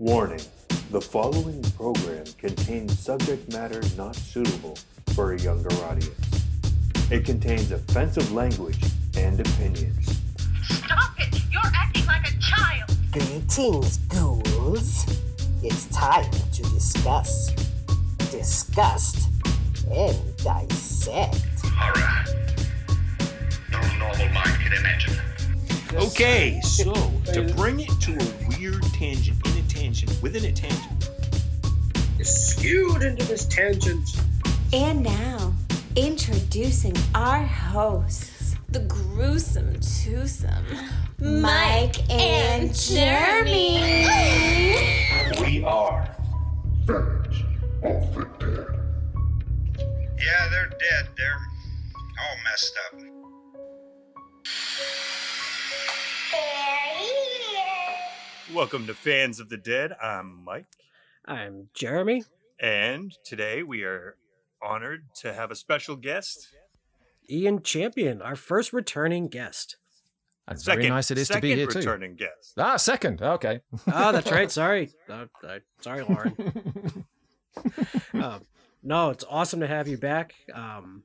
Warning the following program contains subject matter not suitable for a younger audience. It contains offensive language and opinions. Stop it! You're acting like a child! Greetings, ghouls. It's time to discuss, disgust, and dissect. Horror. No normal mind can imagine. Okay, so to bring it to a weird tangent in a tangent within a tangent. skewed into this tangent. And now, introducing our hosts, the gruesome twosome, Mike and Jeremy. We are Fans of the Dead. Yeah, they're dead. They're all messed up. Welcome to Fans of the Dead. I'm Mike, I'm Jeremy. and today we are honored to have a special guest. Ian Champion, our first returning guest. And Second, very nice it is to be second here too. returning guest. Ah, second. Okay. Oh, that's right. Sorry. Uh, uh, sorry, Lauren. Um, no, it's awesome to have you back. Um,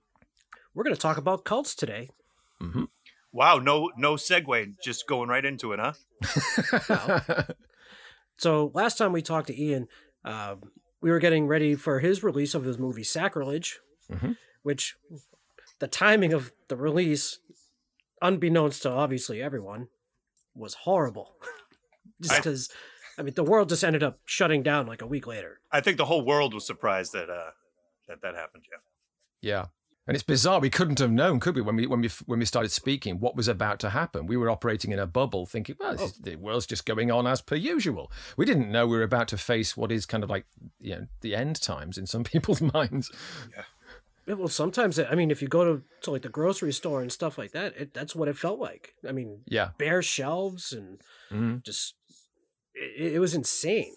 we're going to talk about cults today. Wow, no no segue, just going right into it, huh? So last time we talked to Ian, um, we were getting ready for his release of his movie Sacrilege, Mhm. which the timing of the release, unbeknownst to obviously everyone, was horrible. just I- because, I mean, the world just ended up shutting down like a week later. I think the whole world was surprised that uh that that happened, yeah. yeah. And it's bizarre. We couldn't have known, could we, when we when we when we started speaking, what was about to happen? We were operating in a bubble, thinking, well, is, the world's just going on as per usual. We didn't know we were about to face what is kind of like you know the end times in some people's minds. Yeah, Well, sometimes, I mean, if you go to, to like the grocery store and stuff like that, it, that's what it felt like. I mean, Yeah. bare shelves and Mhm. just, it, it was insane.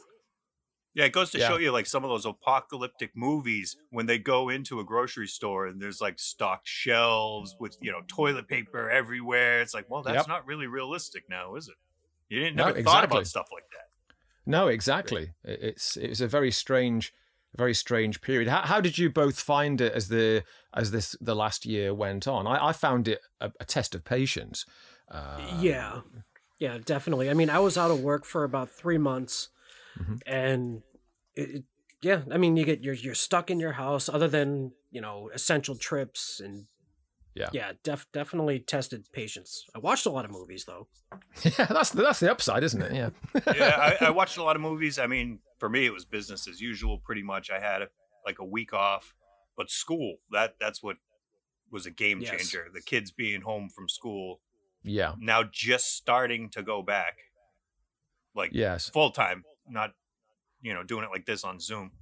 Yeah, it goes to Yeah. show you like some of those apocalyptic movies when they go into a grocery store and there's like stocked shelves with, you know, toilet paper everywhere. It's like, well, that's Yep. not really realistic now, is it? You didn't No, never thought exactly. about stuff like that. No, exactly. It's it- It's it's a very strange, very strange period. How, how did you both find it as the as this the last year went on? I, I found it a, a test of patience. Uh, yeah. Yeah, definitely. I mean, I was out of work for about three months Mhm. and it, it- yeah, I mean, you get, you're, you're stuck in your house other than, you know, essential trips and Yeah. yeah, def, definitely tested patience. I watched a lot of movies though. yeah, that's the, that's the upside, isn't it? Yeah. yeah, I, I watched a lot of movies. I mean, for me, it was business as usual. Pretty much, I had like a week off, but school that that's what was a game Yes. changer. The kids being home from school yeah. now, just starting to go back, like Yes. full time, not you know doing it like this on Zoom.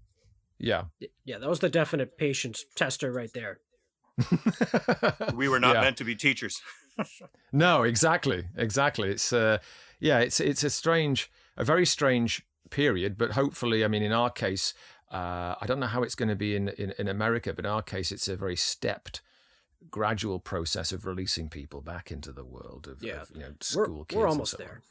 Yeah. Yeah, that was the definite patience tester right there. We were not Yeah. meant to be teachers. No, exactly, exactly. It's uh, yeah, it's it's a strange, a very strange period. But hopefully, I mean, in our case, uh, I don't know how it's going to be in, in in America, but in our case, it's a very stepped, gradual process of releasing people back into the world of, Yeah. of, you know We're, school kids. we're almost so on.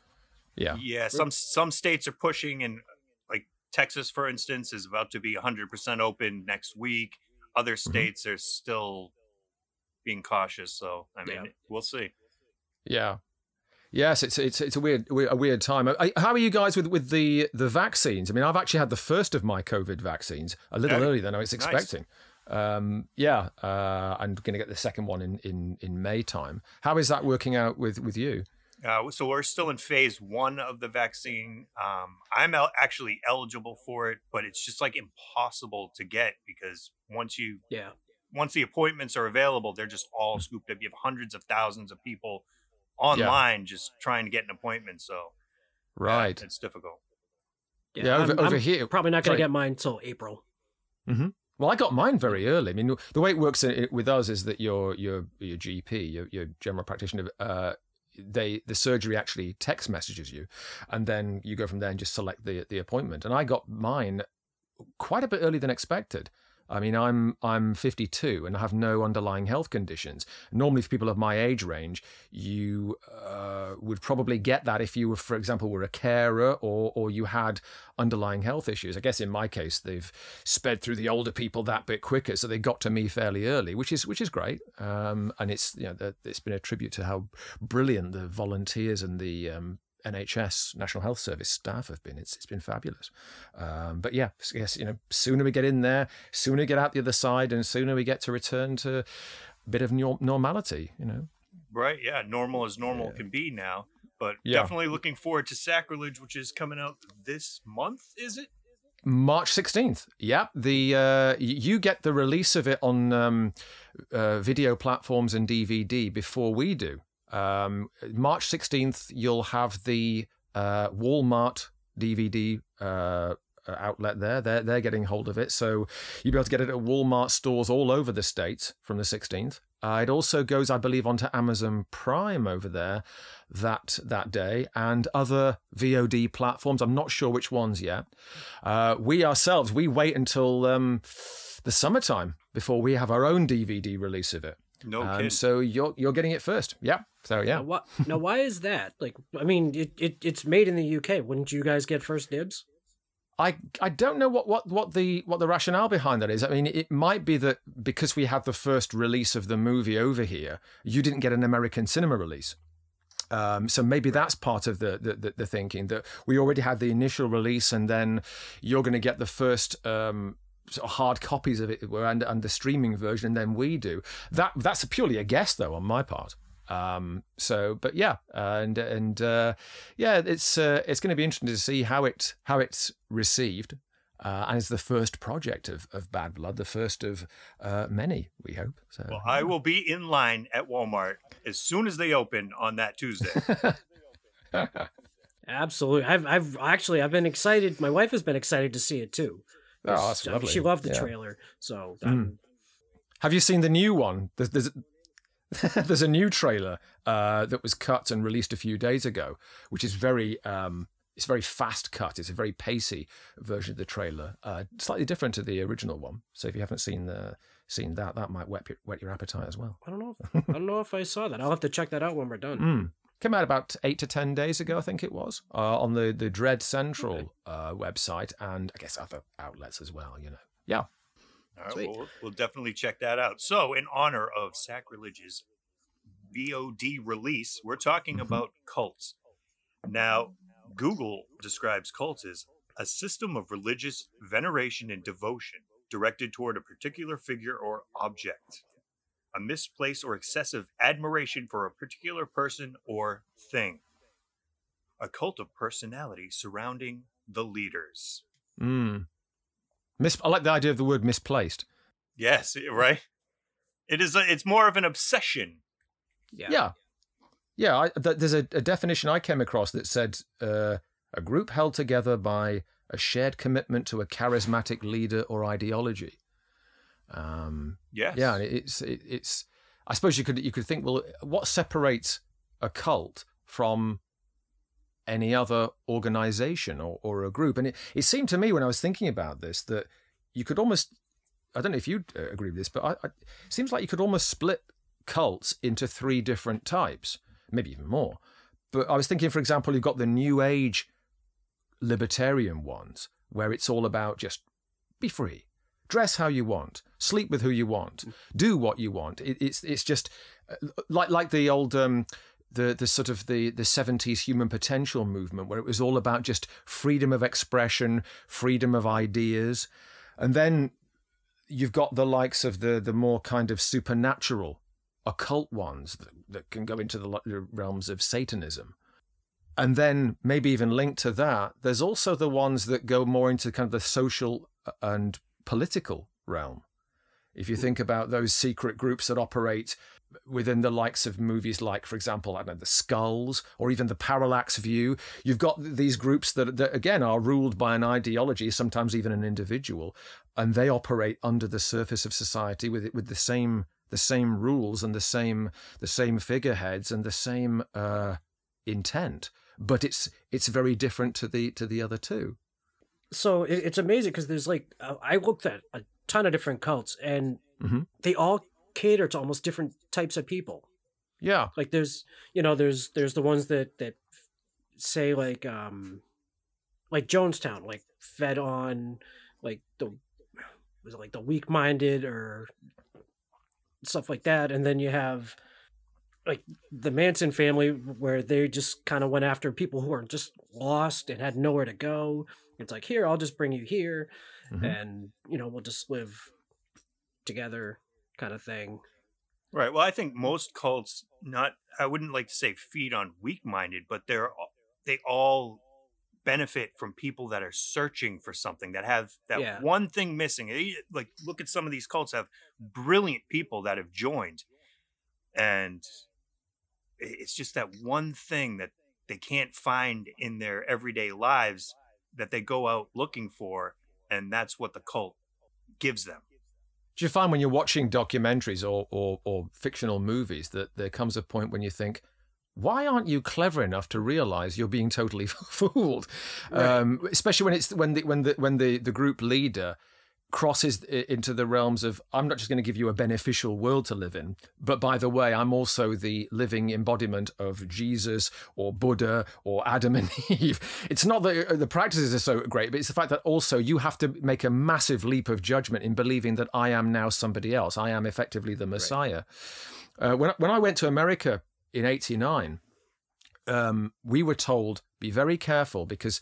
There. Yeah, Yeah, some some states are pushing, and like Texas, for instance, is about to be 100% open next week. Other Mm-hmm. states are still being cautious, so I mean, Yeah. we'll see. yeah. Yes, it's it's it's a weird a weird time. How are you guys with, with the the vaccines? I mean, I've actually had the first of my COVID vaccines a little Yeah. earlier than I was Nice. expecting. Um, yeah, uh, I'm going to get the second one in, in in May time. How is that working out with with you? Uh, so we're still in phase one of the vaccine. Um, I'm el- actually eligible for it, but it's just like impossible to get because once you Yeah. once the appointments are available, they're just all scooped up. You have hundreds of thousands of people online just trying to get an appointment. So yeah, Right. it's difficult. Yeah, over- I'm, over I'm here- Probably not going to get mine till April. Well, I got mine very early. I mean, the way it works i- with us is that your your your GP, your, your general practitioner, uh, they the surgery actually text messages you, and then you go from there and just select the the appointment. And I got mine quite a bit earlier than expected. I mean, I'm I'm 52 and I have no underlying health conditions. Normally, for people of my age range, you uh, would probably get that if you were, for example, were a carer or or you had underlying health issues. I guess in my case, they've sped through the older people that bit quicker, so they got to me fairly early, which is which is great. Um, and it's you know it's been a tribute to how brilliant the volunteers and the um, NHS National Health Service staff have been. It's it's been fabulous. Um, but yeah, yes, you know, sooner we get in there, sooner we get out the other side, and sooner we get to return to a bit of normality. You know. Right. Yeah. Normal as normal yeah. can be now. But yeah. definitely looking forward to Sacrilege, which is coming out this month. Is it? March 16th. Yeah, the uh, you get the release of it on um, uh, video platforms and DVD before we do. Um, March 16th, you'll have the uh, Walmart DVD uh, outlet there. They're, they're getting hold of it. So you'll be able to get it at Walmart stores all over the state from the 16th. Uh, it also goes, I believe, onto Amazon Prime over there that that day and other VOD platforms. I'm not sure which ones yet. Uh, we ourselves, we wait until um, the summertime before we have our own DVD release of it. No um, kidding. So you're you're getting it first. Yeah. So yeah. Now, what, now why is that? Like, I mean, it, it it's made in the UK. Wouldn't you guys get first dibs? I, I don't know what, what, what the what the rationale behind that is. I mean, it might be that because we had the first release of the movie over here, you didn't get an American cinema release. Um, so maybe that's part of the, the, the thinking that we already had the initial release, and then you're going to get the first um, sort of hard copies of it and, and the streaming version, and then we do. That that's purely a guess, though, on my part. Um, so, but yeah, and and uh, yeah, it's uh, it's going to be interesting to see how it how it's received. Uh, and it's the first project of, of Bad Blood, the first of uh, many, we hope. So, well, I will be in line at Walmart as soon as they open on that Tuesday. Absolutely, I've I've actually I've been excited. My wife has been excited to see it too. Oh, that's lovely. She loved the yeah. trailer. So, mm. have you seen the new one? There's, there's There's a new trailer uh, that was cut and released a few days ago, which is very um, it's very fast cut. It's a very pacey version of the trailer, uh, slightly different to the original one. So if you haven't seen the seen that, that might whet your, whet your appetite as well. I don't know. If, I don't know if I saw that. I'll have to check that out when we're done. Mm. Came out about eight to ten days ago, I think it was, uh, on the the Dread Central uh, website and I guess other outlets as well. You know, yeah. All right, well, we'll definitely check that out. So, in honor of Sacrilege's VOD release, we're talking mm-hmm. about cults. Now, Google describes cults as a system of religious veneration and devotion directed toward a particular figure or object, a misplaced or excessive admiration for a particular person or thing, a cult of personality surrounding the leaders. Mm. Mis- I like the idea of the word misplaced. Yes, right. It is. A, it's more of an obsession. Yeah. Yeah. Yeah. I, th- there's a, a, definition I came across that said uh, a group held together by a shared commitment to a charismatic leader or ideology. Um, yes. Yeah. It's it, it's. I suppose you could you could think well, what separates a cult from any other organization or, or a group. And it, it seemed to me when I was thinking about this that you could almost, I don't know if you uh, agree with this, but I, I, it seems like you could almost split cults into three different types, maybe even more. But I was thinking, for example, you've got the New Age libertarian ones, where it's all about just be free, dress how you want, sleep with who you want, do what you want. It, it's it's just uh, like like the old um, the the sort of the the 70s human potential movement where it was all about just freedom of expression freedom of ideas. And then you've got the likes of the the more kind of supernatural occult ones that, that can go into the realms of satanism. And then maybe even linked to that there's also the ones that go more into kind of the social uh, and political realm if you think about those secret groups that operate within the likes of movies like, for example, I don't know, The Skulls or even The Parallax View. You've got these groups that, that, again, are ruled by an ideology, sometimes even an individual, and they operate under the surface of society with with the same the same rules and the same the same figureheads and the same uh, intent. But it's it's very different to the to the other two. So it's amazing because there's like I looked at a ton of different cults, and Mhm. they all cater to almost different types of people. Yeah. Like there's you know there's there's the ones that that say like um like Jonestown like fed on like the was it like the weak minded or stuff like that, and then you have like the Manson family where they just kind of went after people who are just lost and had nowhere to go. It's like here I'll just bring you here, Mhm. and you know we'll just live together kind of thing. Right. Well, I think most cults not I wouldn't like to say feed on weak-minded, but they're they all benefit from people that are searching for something that have that Yeah. one thing missing. Like look at some of these cults have brilliant people that have joined and it's just that one thing that they can't find in their everyday lives that they go out looking for and that's what the cult gives them. Do you find when you're watching documentaries or, or, or fictional movies that there comes a point when you think, why aren't you clever enough to realize you're being totally fooled? Um, especially when it's when the when the when the, the group leader crosses into the realms of I'm not just going to give you a beneficial world to live in, but by the way, I'm also the living embodiment of Jesus or Buddha or Adam and Eve. It's not that uh, the practices are so great, but it's the fact that also you have to make a massive leap of judgment in believing that I am now somebody else. I am effectively the Messiah. Uh, when when I went to America in '89, um, we were told be very careful because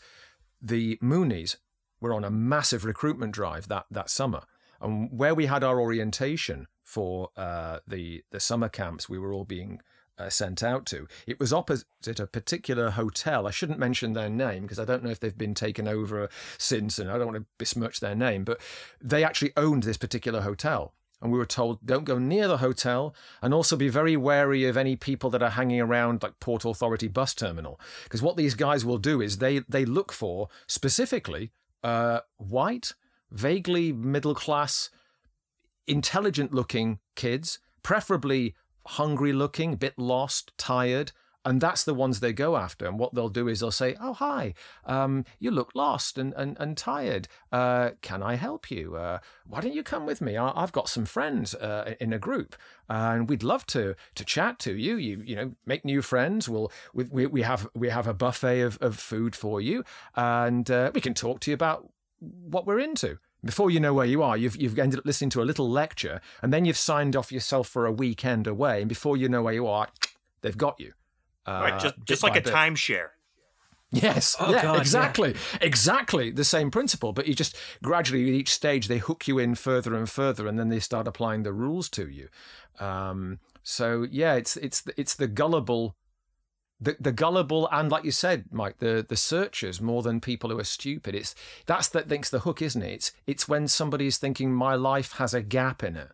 the Moonies were on a massive recruitment drive that that summer, and where we had our orientation for uh, the the summer camps, we were all being uh, sent out to. It was opposite a particular hotel. I shouldn't mention their name because I don't know if they've been taken over since, and I don't want to besmirch their name. But they actually owned this particular hotel. And we were told, don't go near the hotel, and also be very wary of any people that are hanging around like Port Authority bus terminal, because what these guys will do is they they look for specifically uh, white, vaguely middle class, intelligent looking kids, preferably hungry looking, bit lost, tired. And that's the ones they go after. And what they'll do is they'll say, Oh, hi, um, you look lost and, and, and tired. Uh, can I help you? Uh, why don't you come with me? I, I've got some friends uh, in a group and we'd love to to chat to you. You you know, make new friends. We'll, we, we, we, have, we have a buffet of, of food for you and uh, we can talk to you about what we're into. Before you know where you are, you've you've ended up listening to a little lecture, and then you've signed off yourself for a weekend away. And before you know where you are, they've got you. Uh, right, just just like a bit. timeshare. Yes, Oh, yeah, God, yeah. exactly, exactly the same principle. But you just gradually, with each stage, they hook you in further and further, and then they start applying the rules to you. Um, so yeah, it's it's it's the gullible, the the gullible, and like you said, Mike, the the searchers more than people who are stupid. It's that's that thinks the hook, isn't it? It's it's when somebody's thinking my life has a gap in it,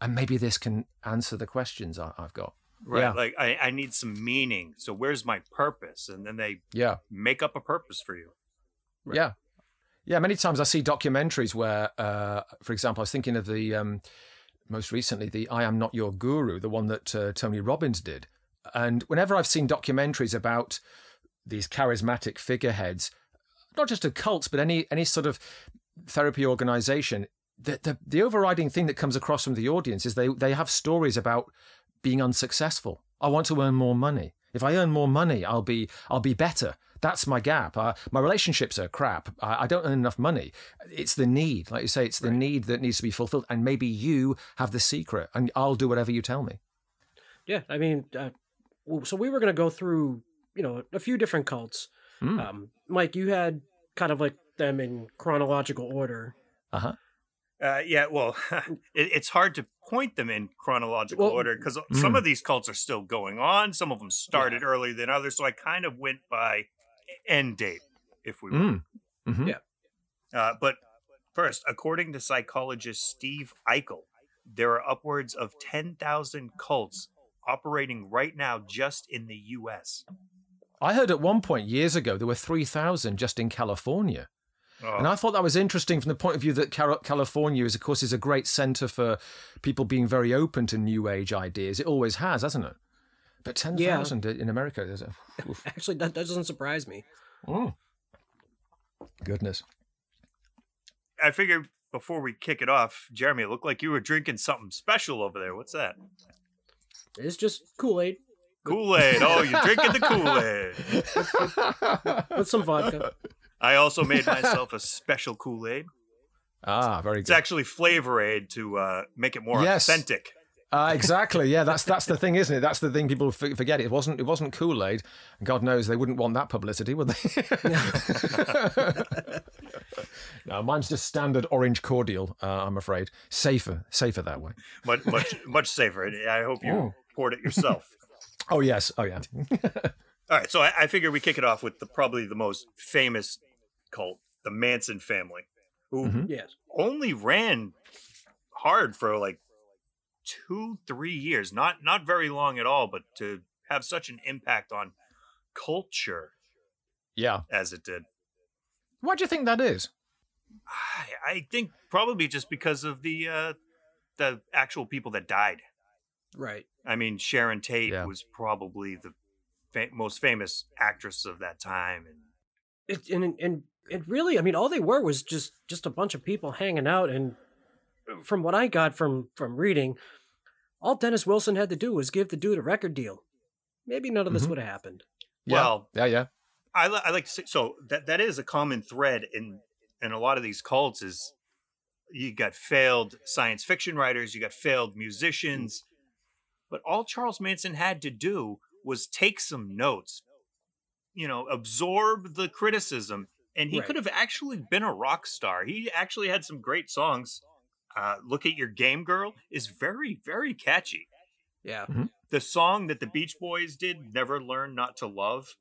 and maybe this can answer the questions I, I've got. Right. Yeah. Like I, I need some meaning. So where's my purpose? And then they Yeah. make up a purpose for you. Yeah. Yeah, many times I see documentaries where, uh, for example, I was thinking of the um, most recently the "I Am Not Your Guru," the one that uh, Tony Robbins did. And whenever I've seen documentaries about these charismatic figureheads, not just of cults, but any any sort of therapy organization, the, the the overriding thing that comes across from the audience is they they have stories about being unsuccessful. I want to earn more money. If I earn more money, I'll be I'll be better. That's my gap. Uh, my relationships are crap. I, I don't earn enough money. It's the need, like you say, it's the need that needs to be fulfilled. And maybe you have the secret, and I'll do whatever you tell me. Yeah, I mean, uh, so we were going to go through, you know, a few different cults. Mm. Um, Mike, you had kind of like them in chronological order. Uh huh. Uh, yeah, well, it, it's hard to point them in chronological Well, order because some mm. of these cults are still going on. Some of them started earlier than others. So I kind of went by end date, if we will. Mm. hmm Yeah. Uh, but first, according to psychologist Steve Eichel, there are upwards of 10,000 cults operating right now just in the U.S. I heard at one point years ago there were three thousand just in California. Oh, And I thought that was interesting from the point of view that California is, of course, is a great center for people being very open to new age ideas. It always has, hasn't it? But ten thousand in America, is it? Actually, that, that doesn't surprise me. Mm. Goodness. I figured before we kick it off, Jeremy, it looked like you were drinking something special over there. What's that? It's just Kool Aid Kool Aid. Oh, you're drinking the Kool Aid. with some vodka. I also made myself a special Kool Aid. Ah, very It's actually Flavor Aid to uh, make it more Yes. authentic. Uh, exactly. Yeah, that's that's the thing, isn't it? That's the thing people f- forget. It wasn't it wasn't Kool Aid. God knows they wouldn't want that publicity, would they? no, mine's just standard orange cordial. Uh, I'm afraid safer, safer that way. Much, much, much safer. I hope you Oh. poured it yourself. Oh yes. Oh yeah. All right, so I, I figure we kick it off with the probably the most famous cult, the Manson family, who Mhm. Yes. only ran hard for like two, three years. Not not very long at all, but to have such an impact on culture yeah. as it did. Why do you think that is? I, I think probably just because of the uh, the actual people that died. Right. I mean, Sharon Tate Yeah. was probably the fa- most famous actress of that time, and It, and and it really, I mean, all they were was just just a bunch of people hanging out. And from what I got from from reading, all Dennis Wilson had to do was give the dude a record deal. Maybe none of this Mhm. would have happened. Yeah. well, Yeah. Yeah. I, li- I like to say so that that is a common thread in in a lot of these cults is you got failed science fiction writers, you got failed musicians, but all Charles Manson had to do was take some notes, you know, absorb the criticism, and he Right. could have actually been a rock star. He actually had some great songs. Uh, Look at Your Game Girl is very, very catchy. Yeah. The song that the Beach Boys did, Never Learn Not to Love,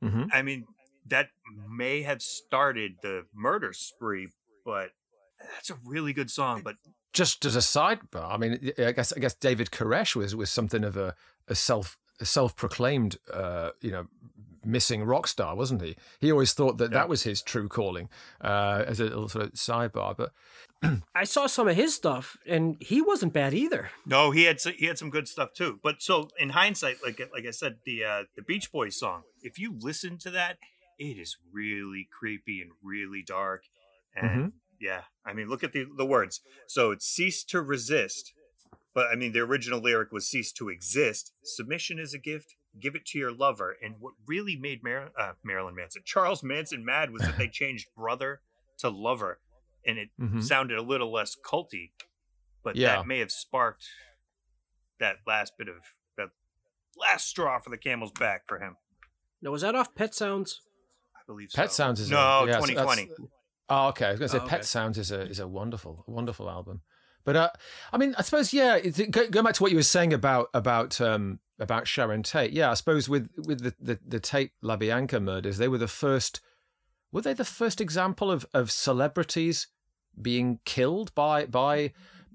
hmm I mean, that may have started the murder spree, but that's a really good song. But Just as a sidebar, I mean, I guess I guess David Koresh was was something of a, a self a self proclaimed uh, you know missing rock star, wasn't he? He always thought that Yeah. that was his true calling. Uh, as a little sort of sidebar, but I saw some of his stuff, and he wasn't bad either. no, he had he had some good stuff too. But so in hindsight, like like I said, the uh, the Beach Boys song, if you listen to that, it is really creepy and really dark. And yeah, I mean, look at the the words. So it's cease to resist. But I mean, the original lyric was cease to exist. Submission is a gift. Give it to your lover. And what really made Mar- uh, Marilyn Manson, Charles Manson mad was that they changed brother to lover. And it Mhm. sounded a little less culty. But Yeah. that may have sparked that last bit of that last straw for the camel's back for him. Now, was that off Pet Sounds? I believe Pet so. Sounds is no a, yeah, 2020. that's- Oh, okay. I was going to say Oh, okay. Pet Sounds is a is a wonderful wonderful album. But uh, I mean, I suppose yeah. It's, go, going back to what you were saying about about um, about Sharon Tate, yeah. I suppose with with the the, the Tate LaBianca murders, they were the first. Were they the first example of of celebrities being killed by by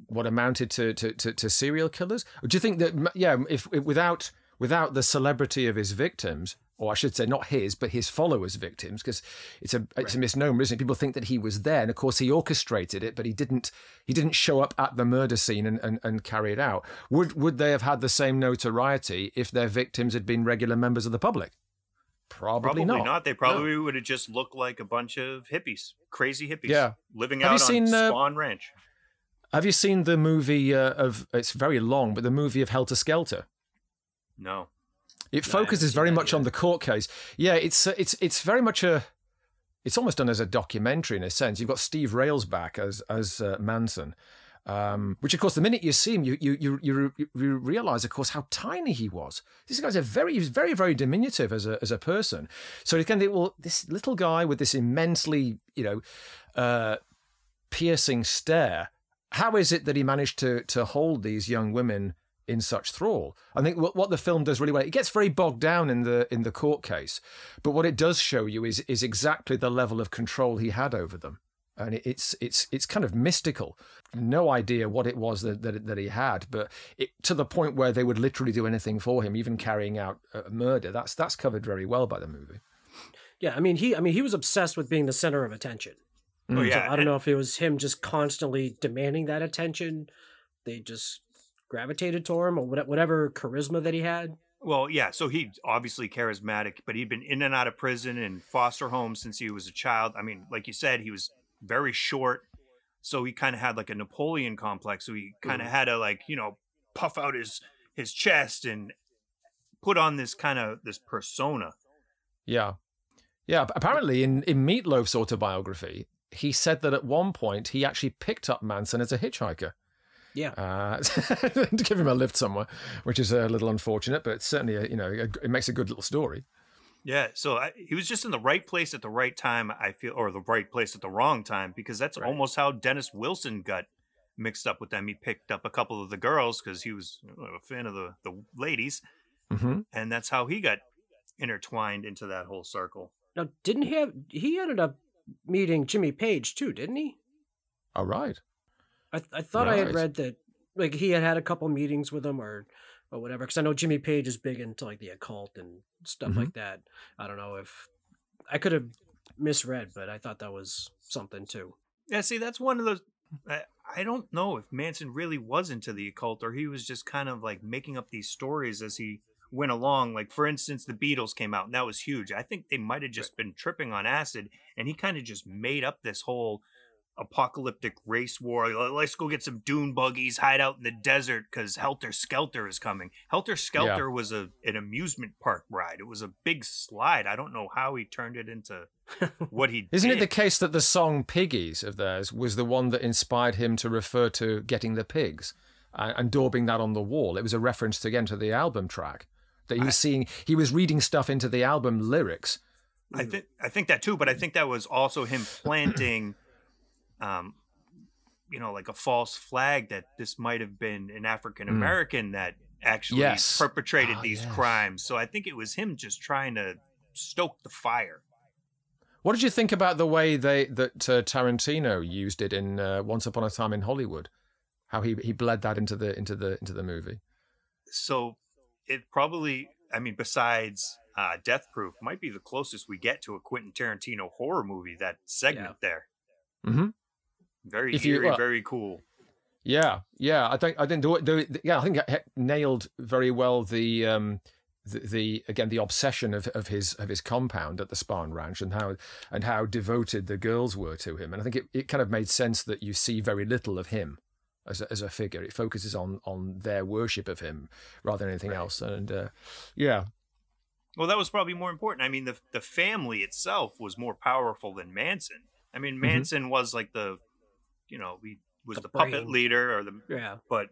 what amounted to to, to, to serial killers? Or do you think that yeah, if, if without without the celebrity of his victims, or I should say not his, but his followers' victims, because it's a it's a misnomer, isn't it? People think that he was there, and of course he orchestrated it, but he didn't he didn't show up at the murder scene and, and, and carry it out. Would would they have had the same notoriety if their victims had been regular members of the public? Probably, Probably not. not. They probably would have just looked like a bunch of hippies, crazy hippies, Yeah. living Have out you seen, on uh, Spahn Ranch. Have you seen the movie uh, of? It's very long, but the movie of Helter Skelter. No. It focuses very that much on the court case. Yeah, it's uh, it's it's very much a. It's almost done as a documentary in a sense. You've got Steve Railsback as as uh, Manson, um, which of course the minute you see him, you you you you, you realize of course how tiny he was. This guy's a very he's very very diminutive as a as a person. So you can think, well, this little guy with this immensely you know uh, piercing stare. How is it that he managed to to hold these young women in such thrall? I think what, what the film does really well, it gets very bogged down in the in the court case, but what it does show you is is exactly the level of control he had over them, and it, it's it's it's kind of mystical. No idea what it was that that, that he had, but it, to the point where they would literally do anything for him, even carrying out a murder. That's that's covered very well by the movie. Yeah, I mean he I mean he was obsessed with being the center of attention. Oh yeah. So I don't know if it was him just constantly demanding that attention. They just gravitated to him or whatever charisma that he had. Well, yeah. So he obviously charismatic, but he'd been in and out of prison and foster homes since he was a child. I mean, like you said, he was very short. so he kind of had like a Napoleon complex. So he kind of Mhm. had to like you know puff out his his chest and put on this kind of this persona. Yeah. Yeah. Apparently, in, in Meatloaf's autobiography, he said that at one point he actually picked up Manson as a hitchhiker. Yeah. Uh, to give him a lift somewhere, which is a little unfortunate, but certainly, a, you know, a, it makes a good little story. Yeah, so I, he was just in the right place at the right time. I feel, or the right place at the wrong time, because that's Right. almost how Dennis Wilson got mixed up with them. He picked up a couple of the girls because he was a fan of the the ladies, hmm and that's how he got intertwined into that whole circle. Now, didn't he have? He ended up meeting Jimmy Page too, didn't he? All right. I I thought I had read that like he had had a couple meetings with him or or whatever. Because I know Jimmy Page is big into like the occult and stuff Mhm. like that. I don't know if I could have misread, but I thought that was something too. Yeah, see, that's one of those. I, I don't know if Manson really was into the occult or he was just kind of like making up these stories as he went along. Like, for instance, the Beatles came out and that was huge. I think they might have just been tripping on acid and he kind of just made up this whole apocalyptic race war. Let's go get some dune buggies, hide out in the desert because Helter Skelter is coming. Helter Skelter was a an amusement park ride. It was a big slide. I don't know how he turned it into what he Isn't it the case that the song Piggies of theirs was the one that inspired him to refer to getting the pigs and, and daubing that on the wall? It was a reference again to the album track that he was seeing. He was reading stuff into the album lyrics. I think I think that too, but I think that was also him planting, um, you know, like a false flag that this might have been an African American that actually Yes. perpetrated Ah, these yes. crimes. So I think it was him just trying to stoke the fire. What did you think about the way they that uh, Tarantino used it in uh, Once Upon a Time in Hollywood? How he he bled that into the into the into the movie. So it probably, I mean, besides uh, Death Proof, might be the closest we get to a Quentin Tarantino horror movie. That segment there, hmm very If you- eerie, very cool. Yeah, yeah. I think I think the, the, yeah I think nailed very well the um the, the again the obsession of, of his of his compound at the Spahn Ranch and how and how devoted the girls were to him. And I think it, it kind of made sense that you see very little of him as a, as a figure. It focuses on on their worship of him rather than anything else. And uh, yeah, Well, that was probably more important. I mean, the the family itself was more powerful than Manson. I mean, Manson was like the, you know, he was The the, puppet leader or the, Yeah. but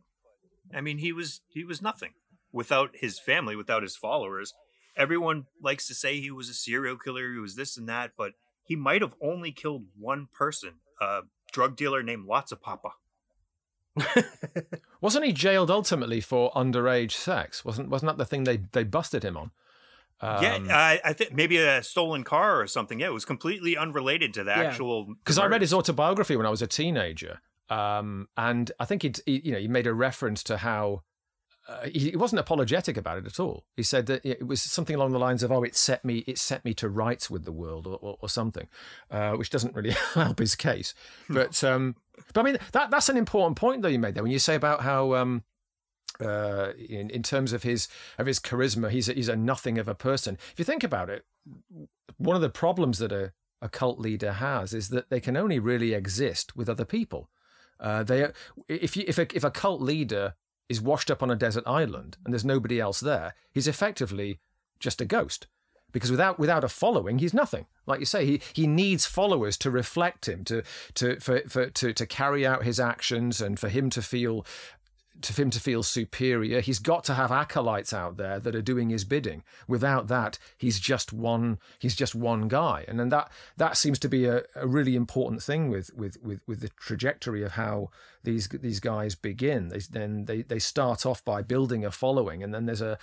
I mean, he was he was nothing without his family, without his followers. Everyone likes to say he was a serial killer, he was this and that, but he might have only killed one person, a drug dealer named Lotsapoppa. wasn't he jailed ultimately for underage sex? Wasn't wasn't that the thing they they busted him on? Um, yeah, I, I think maybe a stolen car or something. Yeah, it was completely unrelated to the Yeah. actual. because I read his autobiography when I was a teenager, um, and I think he'd, he, you know, he made a reference to how uh, he, he wasn't apologetic about it at all. He said that it was something along the lines of, "Oh, it set me, it set me to rights with the world," or, or, or something, uh, which doesn't really help his case. But, um, but I mean, that that's an important point that you made there when you say about how. Uh, in in terms of his of his charisma, he's a, he's a nothing of a person. If you think about it, one of the problems that a, a cult leader has is that they can only really exist with other people. Uh, they if you if a, if a cult leader is washed up on a desert island and there's nobody else there, he's effectively just a ghost. Because without without a following, he's nothing. Like you say, he, he needs followers to reflect him, to to for, for to to carry out his actions, and for him to feel to him to feel superior, he's got to have acolytes out there that are doing his bidding. Without that, he's just one. He's just one guy, and then that that seems to be a, a really important thing with, with with with the trajectory of how these these guys begin. They then they they start off by building a following, and then there's a.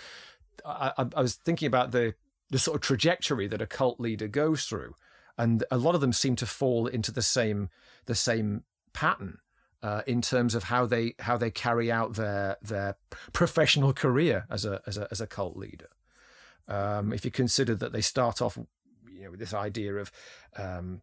I I was thinking about the the sort of trajectory that a cult leader goes through, and a lot of them seem to fall into the same the same pattern uh, in terms of how they how they carry out their their professional career as a as a as a cult leader. Um, if you consider that they start off, you know, with this idea of um,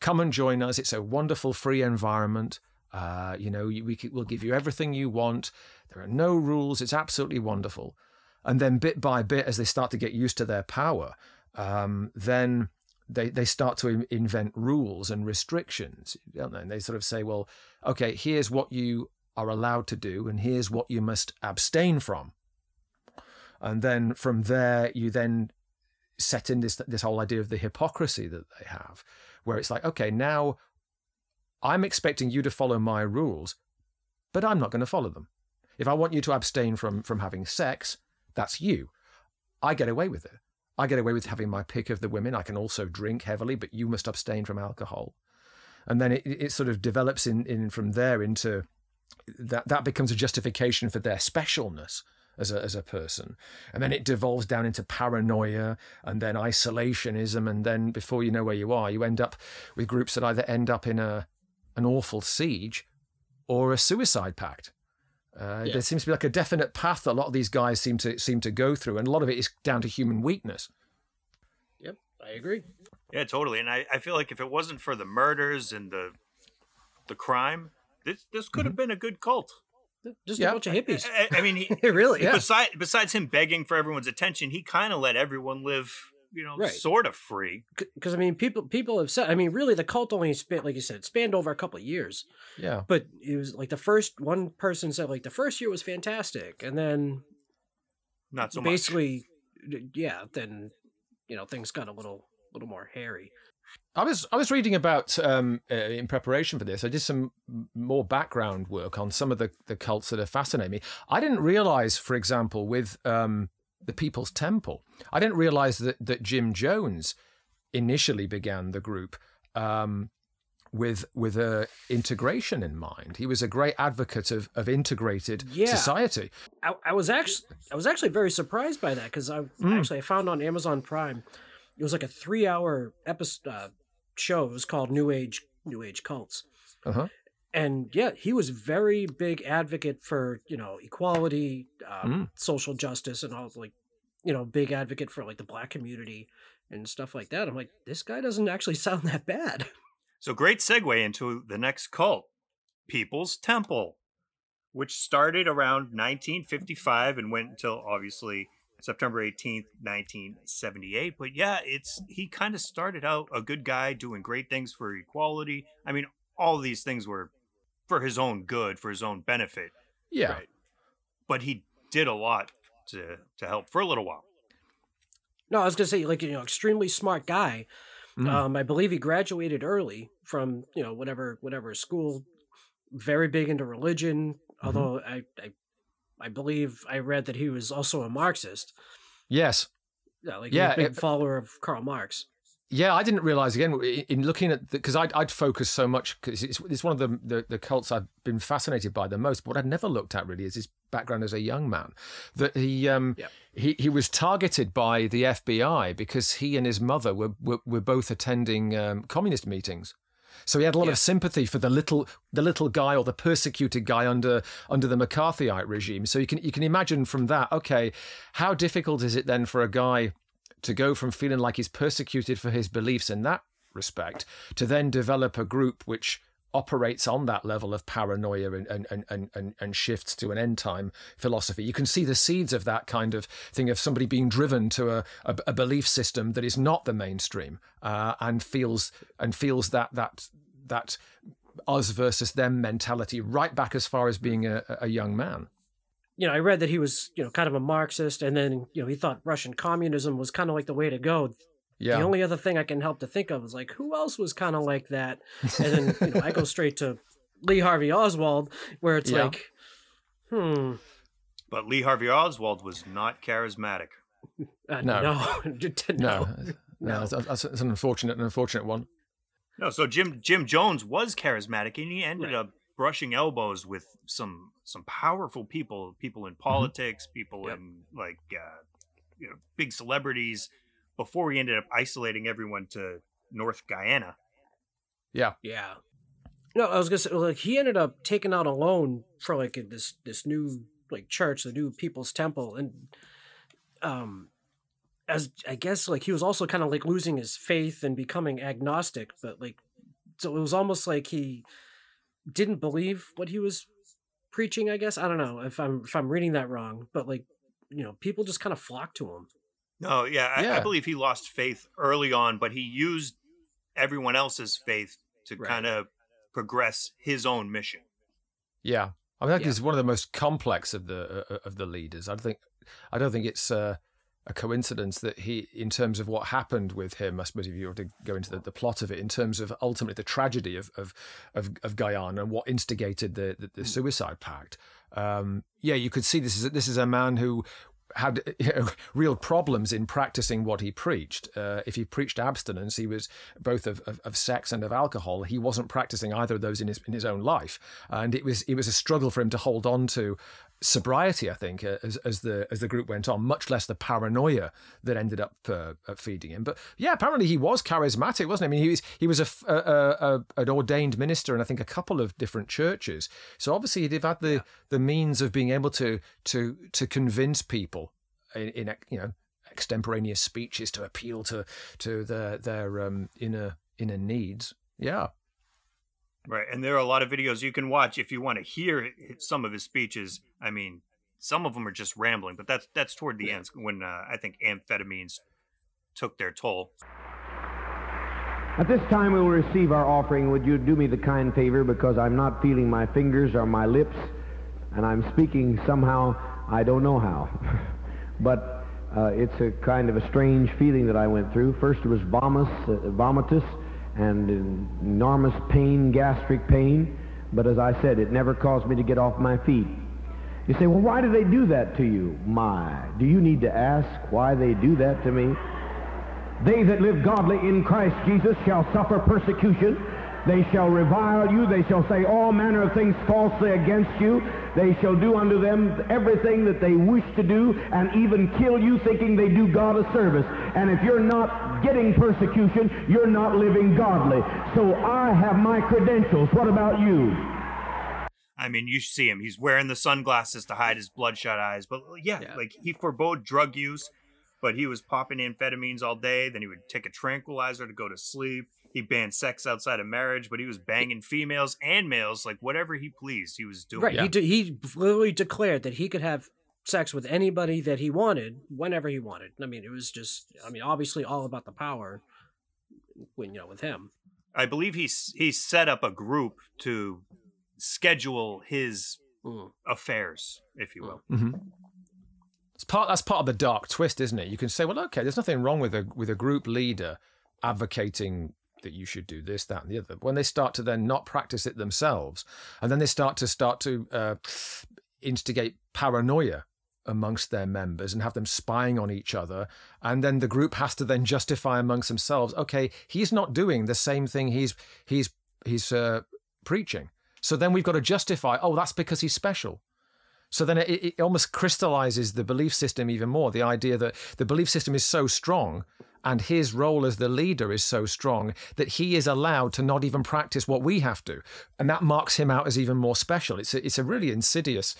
come and join us. It's a wonderful free environment. Uh, you know, we we'll give you everything you want. There are no rules. It's absolutely wonderful. And then bit by bit, as they start to get used to their power, um, then they they start to invent rules and restrictions, don't they? And they sort of say, well, okay, here's what you are allowed to do, and here's what you must abstain from. And then from there, you then set in this this whole idea of the hypocrisy that they have, where it's like, okay, now I'm expecting you to follow my rules, but I'm not going to follow them. If I want you to abstain from from having sex, that's you. I get away with it. I get away with having my pick of the women. I can also drink heavily, but you must abstain from alcohol. And then it, it sort of develops in, in from there into that that becomes a justification for their specialness as a as a person. And then it devolves down into paranoia and then isolationism and then before you know where you are, you end up with groups that either end up in a an awful siege or a suicide pact. Uh, Yeah. There seems to be like a definite path that a lot of these guys seem to seem to go through, and a lot of it is down to human weakness. Yep, I agree. Yeah, totally. And I, I feel like if it wasn't for the murders and the the crime, this this could have been a good cult. Just Yeah. a bunch of hippies. I, I mean, he, really? Yeah. besides besides him begging for everyone's attention, he kind of let everyone live, you know, Right. sort of free. Because I mean, people people have said. I mean, really, the cult only spanned, like you said, spanned over a couple of years. Yeah, But it was like the first one person said, like the first year was fantastic, and then Not so basically, yeah, then you know things got a little a little more hairy. I was I was reading about um, uh, in preparation for this. I did some more background work on some of the, the cults that have fascinated me. I didn't realize, for example, with um, the People's Temple, I didn't realize that that Jim Jones initially began the group um, with with a integration in mind. He was a great advocate of of integrated Yeah. society. I, I was actually I was actually very surprised by that because I actually I found on Amazon Prime it was like a three hour episode uh, show. It was called New Age New Age Cults, Uh-huh. And yeah, he was very big advocate for you know equality, um, social justice, and all like you know big advocate for like the black community and stuff like that. I'm like, this guy doesn't actually sound that bad. So great segue into the next cult, People's Temple, which started around 1955 and went until obviously September 18th, 1978. But yeah, it's he kind of started out a good guy doing great things for equality. I mean, all these things were for his own good, for his own benefit, Yeah. Right. but he did a lot to to help for a little while. No, I was gonna say like you know extremely smart guy. Mm. Um, I believe he graduated early from you know whatever whatever school. Very big into religion, Mm-hmm. although I, I I believe I read that he was also a Marxist. Yes. Yeah, like Yeah, yeah, a big it- follower of Karl Marx. Yeah, I didn't realize again in looking at the because I'd, I'd focused so much because it's, it's one of the, the the cults I've been fascinated by the most. But what I'd never looked at really is his background as a young man. That he um Yeah. he he was targeted by the FBI because he and his mother were were, were both attending um, communist meetings. So he had a lot Yeah. of sympathy for the little the little guy or the persecuted guy under under the McCarthyite regime. So you can you can imagine from that, okay, how difficult is it then for a guy to go from feeling like he's persecuted for his beliefs in that respect to then develop a group which operates on that level of paranoia and and, and, and, and shifts to an end time philosophy. You can see the seeds of that kind of thing of somebody being driven to a, a, a belief system that is not the mainstream uh, and feels and feels that that that us versus them mentality right back as far as being a, a young man. You know, I read that he was you know kind of a Marxist, and then you know he thought Russian communism was kind of like the way to go. Yeah. The only other thing I can help to think of is like who else was kind of like that, and then you know I go straight to Lee Harvey Oswald, where it's Yeah. like, hmm, But Lee Harvey Oswald was not charismatic. uh, No. no, No, no, that's, that's, that's an unfortunate, an unfortunate one. No, so Jim Jim Jones was charismatic, and he ended Right. up brushing elbows with some some powerful people, people in politics, people Yep. in like uh, you know big celebrities. Before he ended up isolating everyone to North Guyana. Yeah, Yeah. No, I was gonna say like he ended up taking out a loan for like this this new like church, the new People's Temple, and um, as I guess like he was also kind of like losing his faith and becoming agnostic, but like so it was almost like he didn't believe what he was preaching. I guess I don't know if I'm if I'm reading that wrong, but like you know people just kind of flocked to him. No, yeah, I, I believe he lost faith early on, but he used everyone else's faith to Right. kind of progress his own mission. Yeah, I mean, I think Yeah. he's one of the most complex of the uh, of the leaders. I don't think I don't think it's uh, a coincidence that he, in terms of what happened with him, I suppose if you were to go into the, the plot of it, in terms of ultimately the tragedy of of of, of Guyana and what instigated the the, the suicide pact. Um, yeah, you could see this is this is a man who had you know, real problems in practicing what he preached. Uh, if he preached abstinence, he was both of, of, of sex and of alcohol. He wasn't practicing either of those in his in his own life, and it was it was a struggle for him to hold on to sobriety. I think uh, as as the as the group went on, much less the paranoia that ended up uh, uh, feeding him. But yeah, apparently he was charismatic, wasn't he? I mean, he was he was a, a- a- an ordained minister in I think a couple of different churches. So obviously he'd have had the the means of being able to to to convince people in, in you know extemporaneous speeches to appeal to to their their um, inner inner needs. Yeah, Right. And there are a lot of videos you can watch if you want to hear some of his speeches. I mean, some of them are just rambling, but that's that's toward the end when uh, I think amphetamines took their toll. At this time, we will receive our offering. Would you do me the kind favor because I'm not feeling my fingers or my lips, and I'm speaking somehow I don't know how. but uh, it's a kind of a strange feeling that I went through. First, it was vomitus, uh, vomitus and enormous pain, gastric pain. But as I said, it never caused me to get off my feet. You say, well, why do they do that to you? My, do you need to ask why they do that to me? They that live godly in Christ Jesus shall suffer persecution. They shall revile you. They shall say all manner of things falsely against you. They shall do unto them everything that they wish to do and even kill you thinking they do God a service. And if you're not getting persecution, you're not living godly. So I have my credentials. What about you? I mean, you see him. He's wearing the sunglasses to hide his bloodshot eyes. But uh, yeah, Yeah. like he forbade drug use, but he was popping amphetamines all day. Then he would take a tranquilizer to go to sleep. He banned sex outside of marriage, but he was banging females and males, like whatever he pleased, he was doing. Right. Yeah. He de- he literally declared that he could have sex with anybody that he wanted whenever he wanted. I mean, it was just. I mean, obviously all about the power. When you know with him. I believe he's he set up a group to schedule his Mm. affairs, if you will. hmm It's part that's part of the dark twist, isn't it? You can say, well, okay, there's nothing wrong with a with a group leader advocating that you should do this, that, and the other. When they start to then not practice it themselves, and then they start to start to uh, instigate paranoia amongst their members and have them spying on each other, and then the group has to then justify amongst themselves, okay, he's not doing the same thing he's he's he's uh, preaching. So then we've got to justify, oh, that's because he's special. So then it, it almost crystallizes the belief system even more. The idea that the belief system is so strong and his role as the leader is so strong that he is allowed to not even practice what we have to. And that marks him out as even more special. It's a, it's a really insidious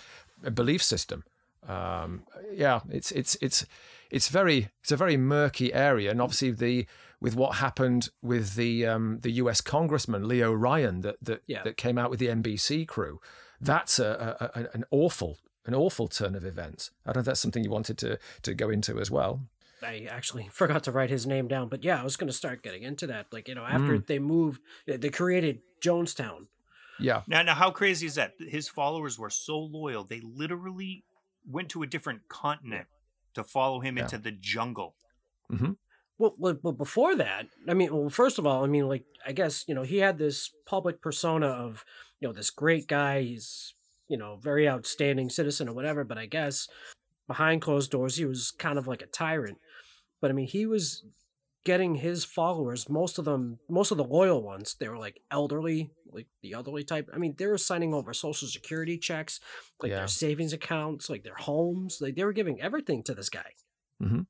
belief system. Um, yeah, it's it's it's it's very it's a very murky area, and obviously the with what happened with the um, the U.S. Congressman Leo Ryan that that Yeah. that came out with the NBC crew, that's a, a, a an awful an awful turn of events. I don't know if that's something you wanted to to go into as well. I actually forgot to write his name down, but yeah, I was going to start getting into that. Like, you know, after mm. they moved, they created Jonestown. Yeah, Now, now, how crazy is that? His followers were so loyal; they literally went to a different continent to follow him Yeah. into the jungle. Mm-hmm. Well, well, well, before that, I mean, well, first of all, I mean, like, I guess you know he had this public persona of, you know, this great guy. He's, you know, very outstanding citizen or whatever. But I guess behind closed doors, he was kind of like a tyrant. But I mean, he was getting his followers, most of them, most of the loyal ones, they were like elderly, like the elderly type. I mean, they were signing over social security checks, like Yeah. their savings accounts, like their homes. Like they were giving everything to this guy. Mm-hmm. And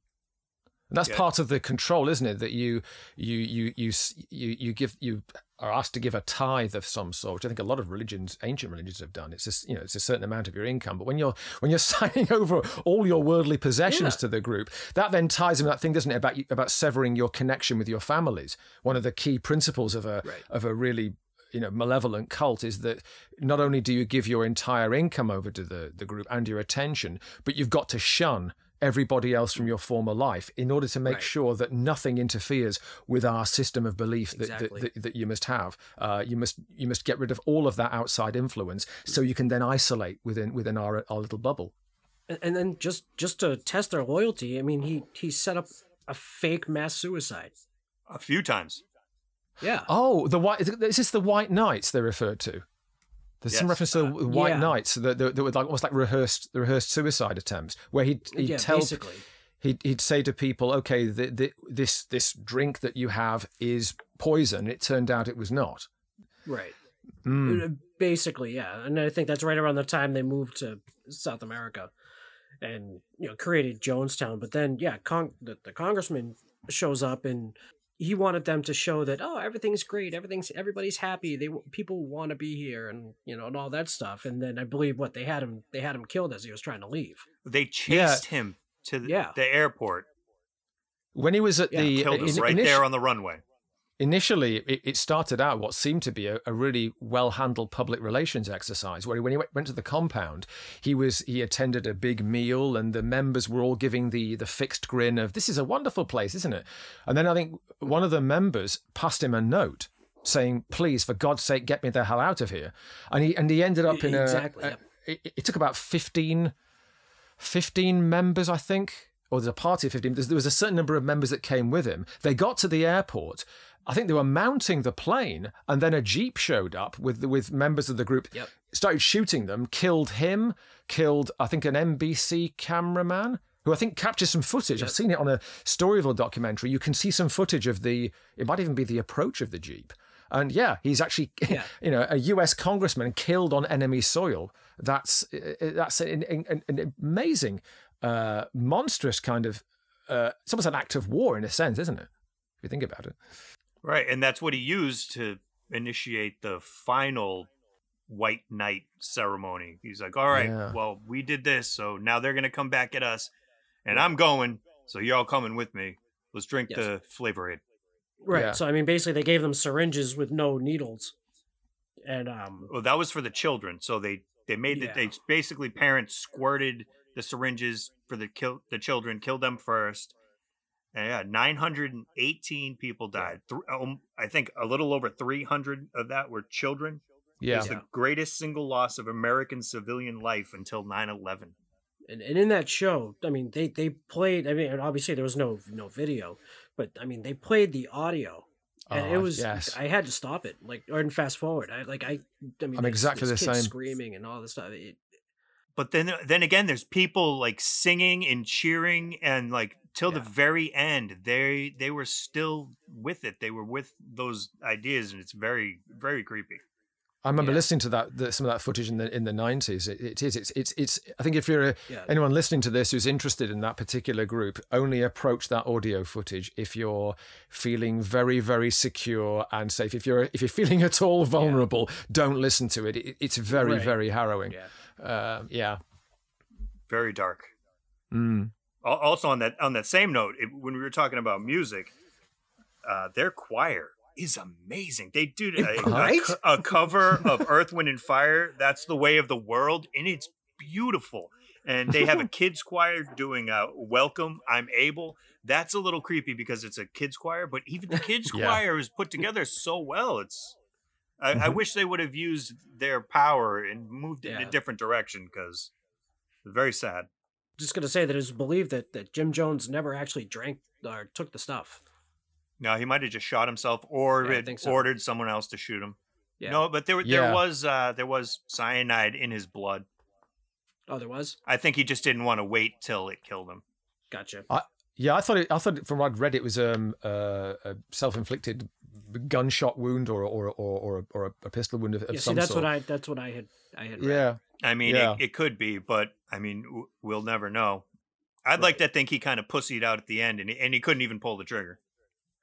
that's Yeah. part of the control, isn't it? That you you you you you you give you are asked to give a tithe of some sort, which I think a lot of religions, ancient religions, have done. It's just you know it's a certain amount of your income, but when you're when you're signing over all your worldly possessions Yeah. to the group, that then ties in that thing, doesn't it, about about severing your connection with your families. One of the key principles of a Right. of a really you know malevolent cult is that not only do you give your entire income over to the the group and your attention, but you've got to shun everybody else from your former life in order to make Right. sure that nothing interferes with our system of belief that, Exactly. that, that, that you must have. Uh, you must you must get rid of all of that outside influence so you can then isolate within within our our little bubble. And- and then just just to test their loyalty, I mean, he he set up a fake mass suicide. A few times. Yeah. Oh, the white is this the White Knights they referred to? There's some Yes. reference to the White yeah. Knights that, that, that were like almost like rehearsed the rehearsed suicide attempts, where he'd, he'd yeah, tell basically. he'd, he'd say to people, okay, the, the, this this drink that you have is poison. It turned out it was not. Right. Mm. Uh, Basically, yeah. And I think that's right around the time they moved to South America and, you know, created Jonestown. But then, yeah, con- the, the congressman shows up and he wanted them to show that, oh, everything's great. Everything's, everybody's happy. They, people want to be here and, you know, and all that stuff. And then I believe what they had him, they had him killed as he was trying to leave. They Yeah. chased him to the, Yeah. the airport, When he was at Yeah, the killed uh, him in- right initi- there on the runway. Initially it, it started out what seemed to be a, a really well handled public relations exercise where when he went, went to the compound he was he attended a big meal and the members were all giving the the fixed grin of this is a wonderful place isn't it and then i think one of the members passed him a note saying please for god's sake get me the hell out of here and he and he ended up in a- Exactly, a, yeah. it, it took about 15 15 members, I think, or there's a party of 15. There was a certain number of members that came with him. They got to the airport. I think they were mounting the plane, and then a jeep showed up with with members of the group. Yep. Started shooting them, killed him, killed I think an NBC cameraman who I think captured some footage. I've seen it on a Storyville documentary. You can see some footage of the. It might even be the approach of the jeep. And yeah, he's actually, Yeah. you know, a U.S. congressman killed on enemy soil. That's that's an, an, an amazing, uh, monstrous kind of. Uh, it's almost an act of war in a sense, isn't it? If you think about it. Right, and that's what he used to initiate the final White Knight ceremony. He's like, "All right, Yeah. well, we did this, so now they're gonna come back at us, and I'm going, so you're all coming with me. Let's drink Yes. the flavor aid." Right. Yeah. So, I mean, basically they gave them syringes with no needles. And, um, Well, that was for the children, so they they made Yeah. that they basically parents squirted the syringes for the kill the children, killed them first. And yeah, 918 people died. Um, I think a little over 300 of that were children. Yeah. It's the greatest single loss of American civilian life until 9/11. and, and in that show, I mean, they they played. I mean, obviously there was no no video, but I mean, they played the audio, and it Oh, was. yes. I had to stop it, like or and fast forward. I like I. I mean, I'm exactly the same. screaming and all this stuff. It, But then then again, there's people like singing and cheering and like till the very end, they they were still with it. They were with those ideas, and it's very very creepy. I remember Yeah. listening to that the, some of that footage in the in the nineties. It, it is it's it's it's. I think if you're a, Yeah. anyone listening to this who's interested in that particular group, only approach that audio footage if you're feeling very very secure and safe. If you're if you're feeling at all vulnerable, don't listen to it. it it's very Right. very harrowing. yeah. Um, yeah. Very dark. Mm. Al- Also on that on that same note, it, when we were talking about music, uh, their choir is amazing. They do a, a Right? co- a cover of Earth, Wind, and Fire. That's the way of the world, and it's beautiful. And they have a kids choir doing uh, "Welcome, I'm Able." That's a little creepy because it's a kids choir, but even the kids Yeah. choir is put together so well. It's I, I Mhm. wish they would have used their power and moved it in a different direction because it's very sad. Just gonna say that it's believed that that Jim Jones never actually drank or took the stuff. No, he might have just shot himself or Yeah, had so. ordered someone else to shoot him. Yeah. No, but there were- Yeah. there was uh, there was cyanide in his blood. Oh, there was. I think he just didn't want to wait till it killed him. Gotcha. Yeah, I thought it, I thought from what I'd read it was um, uh, a self-inflicted gunshot wound or or or or, a, or a pistol wound of, of Yeah, see, some that's sort. what I that's what I had I had. Read. yeah, I mean, Yeah. it, it could be, but I mean, w- we'll never know. I'd like to think he kind of pussied out at the end, and he, and he couldn't even pull the trigger.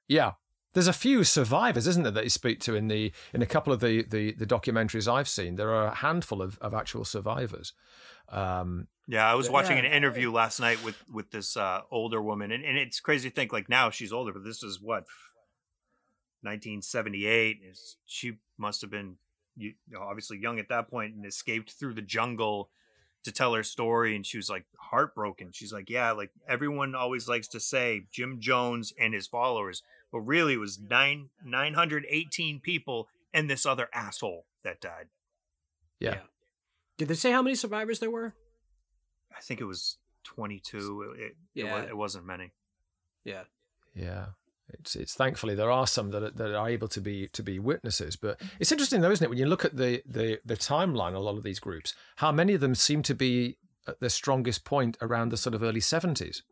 yeah. There's a few survivors, isn't there, that you speak to in the in a couple of the the, the documentaries I've seen. There are a handful of, of actual survivors. Um, Yeah, I was watching Yeah. an interview last night with with this uh, older woman, and, and it's crazy to think like now she's older, but this is what 1978. She must have been you know, obviously young at that point and escaped through the jungle to tell her story and she was like heartbroken. She's like, Yeah, like everyone always likes to say Jim Jones and his followers, but really it was nine nine hundred eighteen people and this other asshole that died. Yeah. Yeah. Did they say how many survivors there were? I think it was twenty two. It, it, Yeah. wa- it wasn't many. Yeah. Yeah. It's, it's thankfully there are some that are, that are able to be to be witnesses, but it's interesting though, isn't it? When you look at the, the the timeline, a lot of these groups, how many of them seem to be at their strongest point around the sort of early seventies.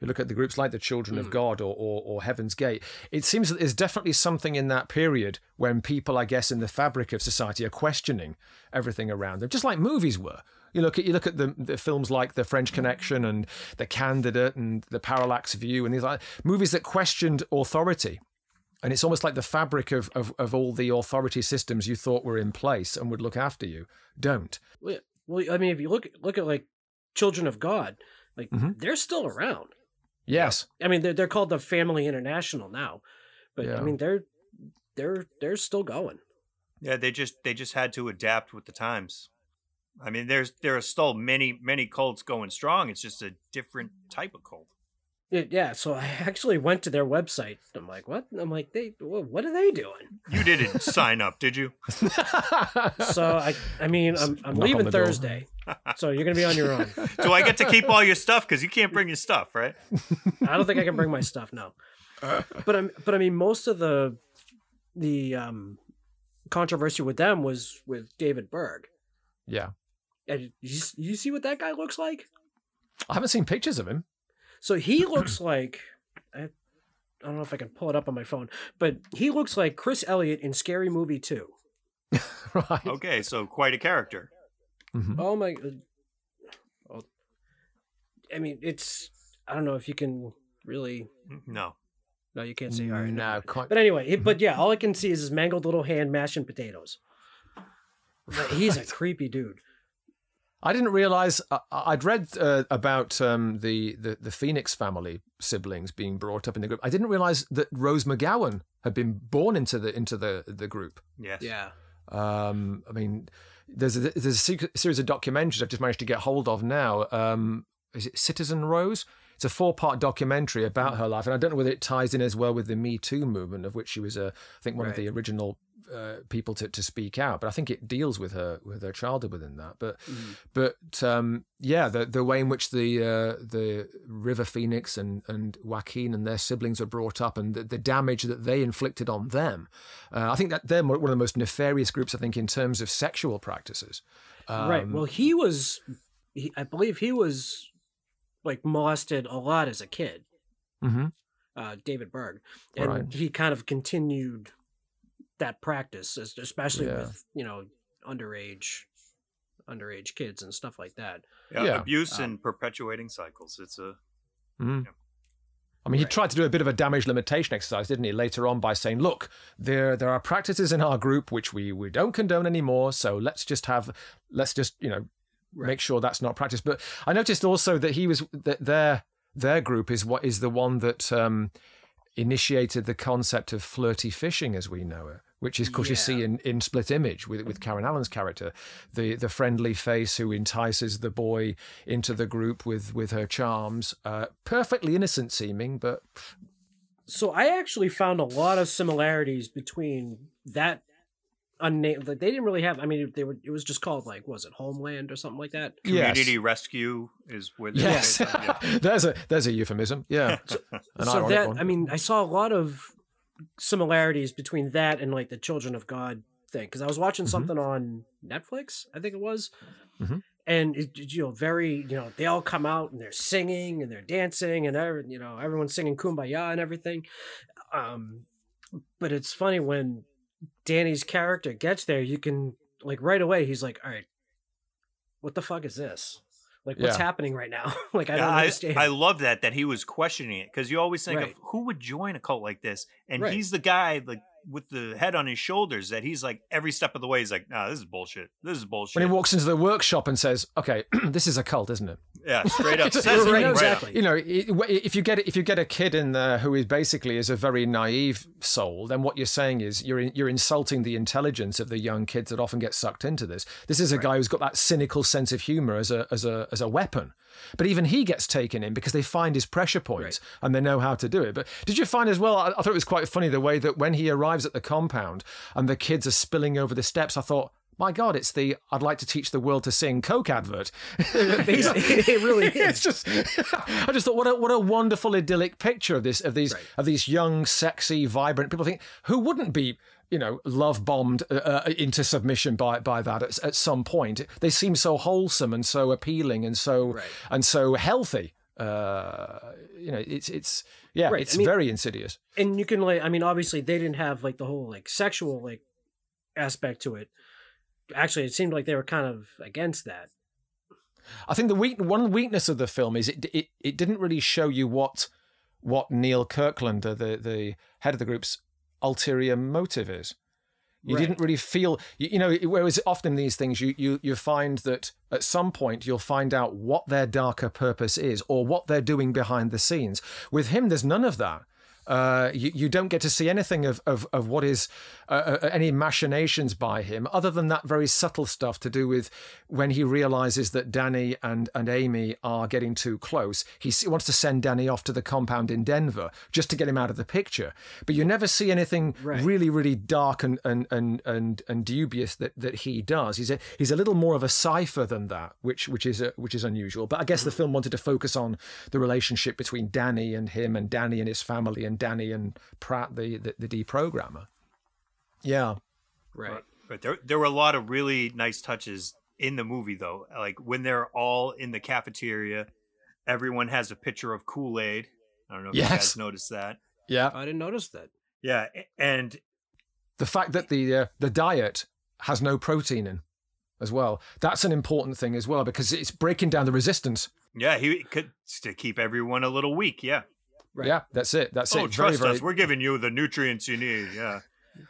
You look at the groups like the Children of hmm. God or, or or Heaven's Gate. It seems that there's definitely something in that period when people, I guess, in the fabric of society are questioning everything around them, just like movies were. You look at you look at the, the films like The French Connection and The Candidate and The Parallax View and these like movies that questioned authority. And it's almost like the fabric of, of, of all the authority systems you thought were in place and would look after you don't. Well, I mean, if you look look at like Children of God, like Mhm. they're still around. Yes. I mean, they're they're called the Family International now, but Yeah. I mean, they're they're they're still going. Yeah, they just they just had to adapt with the times. I mean, there's there are still many many cults going strong. It's just a different type of cult. Yeah, yeah, so I actually went to their website. I'm like, what? I'm like, they, what are they doing? You didn't sign up, did you? So I, I mean, I'm, I'm leaving. Thursday, so you're gonna be on your own. Do I get to keep all your stuff? Because you can't bring your stuff, right? I don't think I can bring my stuff now. But I'm, but I mean, most of the, the um, controversy with them was with David Berg. yeah. And you, you see what that guy looks like? I haven't seen pictures of him. So he looks like I, I don't know if I can pull it up on my phone, but he looks like Chris Elliott in Scary Movie 2. right. Okay, so quite a character. Mhm. Oh my oh, I mean, it's I don't know if you can really No. no, you can't see all right. No, quite. But anyway, it- but yeah, all I can see is his mangled little hand mashing potatoes. But he's a creepy dude. I didn't realize I, I'd read uh, about um, the, the the Phoenix family siblings being brought up in the group. I didn't realize that Rose McGowan had been born into the into the the group. Yes. Yeah. Um, I mean, there's a, there's a se- series of documentaries I've just managed to get hold of now. Um, is it Citizen Rose? It's a four part documentary about her life, and I don't know whether it ties in as well with the Me Too movement, of which she was, a, I think, one of the original uh, people to, to speak out. But I think it deals with her with her childhood within that. But but um, yeah, the the way in which the uh, the River Phoenix and and Joaquin and their siblings are brought up, and the, the damage that they inflicted on them, uh, I think that they're one of the most nefarious groups. I think in terms of sexual practices. right. Um, Well, he was he, I believe he was like molested a lot as a kid. mhm. uh, David Berg, and Right. he kind of continued that practice, especially Yeah. with you know underage underage kids and stuff like that. Yeah, Yeah. abuse Um, and perpetuating cycles. It's a Mhm. Yeah. I mean, he Right. tried to do a bit of a damage limitation exercise, didn't he? Later on, by saying, "Look, there there are practices in our group which we we don't condone anymore. So let's just have let's just you know make sure that's not practiced." But I noticed also that he was that their their group is what is the one that um, initiated the concept of flirty fishing as we know it, which is, of course, you see in, in Split Image with with Karen Allen's character, the the friendly face who entices the boy into the group with with her charms, uh, perfectly innocent seeming, but So I actually found a lot of similarities between that unnamed. Like they didn't really have. I mean, they were. It was just called like was it Homeland or something like that. community yes, rescue is where they yes, Yeah. there's a there's a euphemism, yeah, an so ironic that one. I mean, I saw a lot of similarities between that and like the Children of God thing because I was watching Mhm. something on Netflix, I think it was, Mhm. and it, it, you know, very you know, they all come out and they're singing and they're dancing and every, you know everyone's singing "Kumbaya" and everything. Um, but it's funny when Danny's character gets there, you can like right away he's like, "All right, what the fuck is this?" Like, what's Yeah. happening right now? like, I don't I, understand. I love that that he was questioning it because you always think Right. of who would join a cult like this, and Right. he's the guy like with the head on his shoulders that he's like every step of the way he's like, nah, this is bullshit. This is bullshit. When he walks into the workshop and says, "Okay, this is a cult, isn't it?" yeah, straight up. Says it right, right exactly. You know, if you get if you get a kid in there who is basically is a very naive soul, then what you're saying is you're in, you're insulting the intelligence of the young kids that often get sucked into this. This is a guy who's got that cynical sense of humor as a as a as a weapon. But even he gets taken in because they find his pressure points and they know how to do it. But did you find as well? I, I thought it was quite funny the way that when he arrives at the compound and the kids are spilling over the steps. I thought. My God, it's the "I'd like to teach the world to sing" Coke advert. it really is. it's just I just thought what a what a wonderful idyllic picture of this of these of these young, sexy, vibrant people. Think who wouldn't be you know love bombed uh, uh, into submission by by that at, at some point. They seem so wholesome and so appealing and so and so healthy. Uh, you know, it's it's yeah, Right, it's I mean- very insidious. and you can like i mean obviously they didn't have like the whole like sexual like aspect to it actually it seemed like they were kind of against that I think the weak one weakness of the film is it it, it didn't really show you what what Neil Kirkland, the the, the head of the group's ulterior motive is. You Right. didn't really feel, you, you know, whereas often these things you, you you find that at some point you'll find out what their darker purpose is or what they're doing behind the scenes. With him, there's none of that. Uh, you, you don't get to see anything of, of, of what is uh, uh, any machinations by him, other than that very subtle stuff to do with when he realizes that Danny and, and Amy are getting too close. He wants to send Danny off to the compound in Denver just to get him out of the picture. But you never see anything Right. really, really dark and, and, and, and, and dubious that, that he does. He's a, he's a little more of a cipher than that, which which is uh which is unusual. But I guess the film wanted to focus on the relationship between Danny and him, and Danny and his family, and Danny and Pratt, the the, the deprogrammer. Yeah, right But there, there were a lot of really nice touches in the movie, though. Like when they're all in the cafeteria, everyone has a picture of Kool Aid. I don't know if you guys noticed that. yeah. i didn't notice that Yeah, and The fact that the uh, the diet has no protein in, as well. That's an important thing as well because it's breaking down the resistance. yeah, he could to keep everyone a little weak. Yeah. Right. Yeah, that's it. That's oh, it. trust very, us, we're giving you the nutrients you need. Yeah.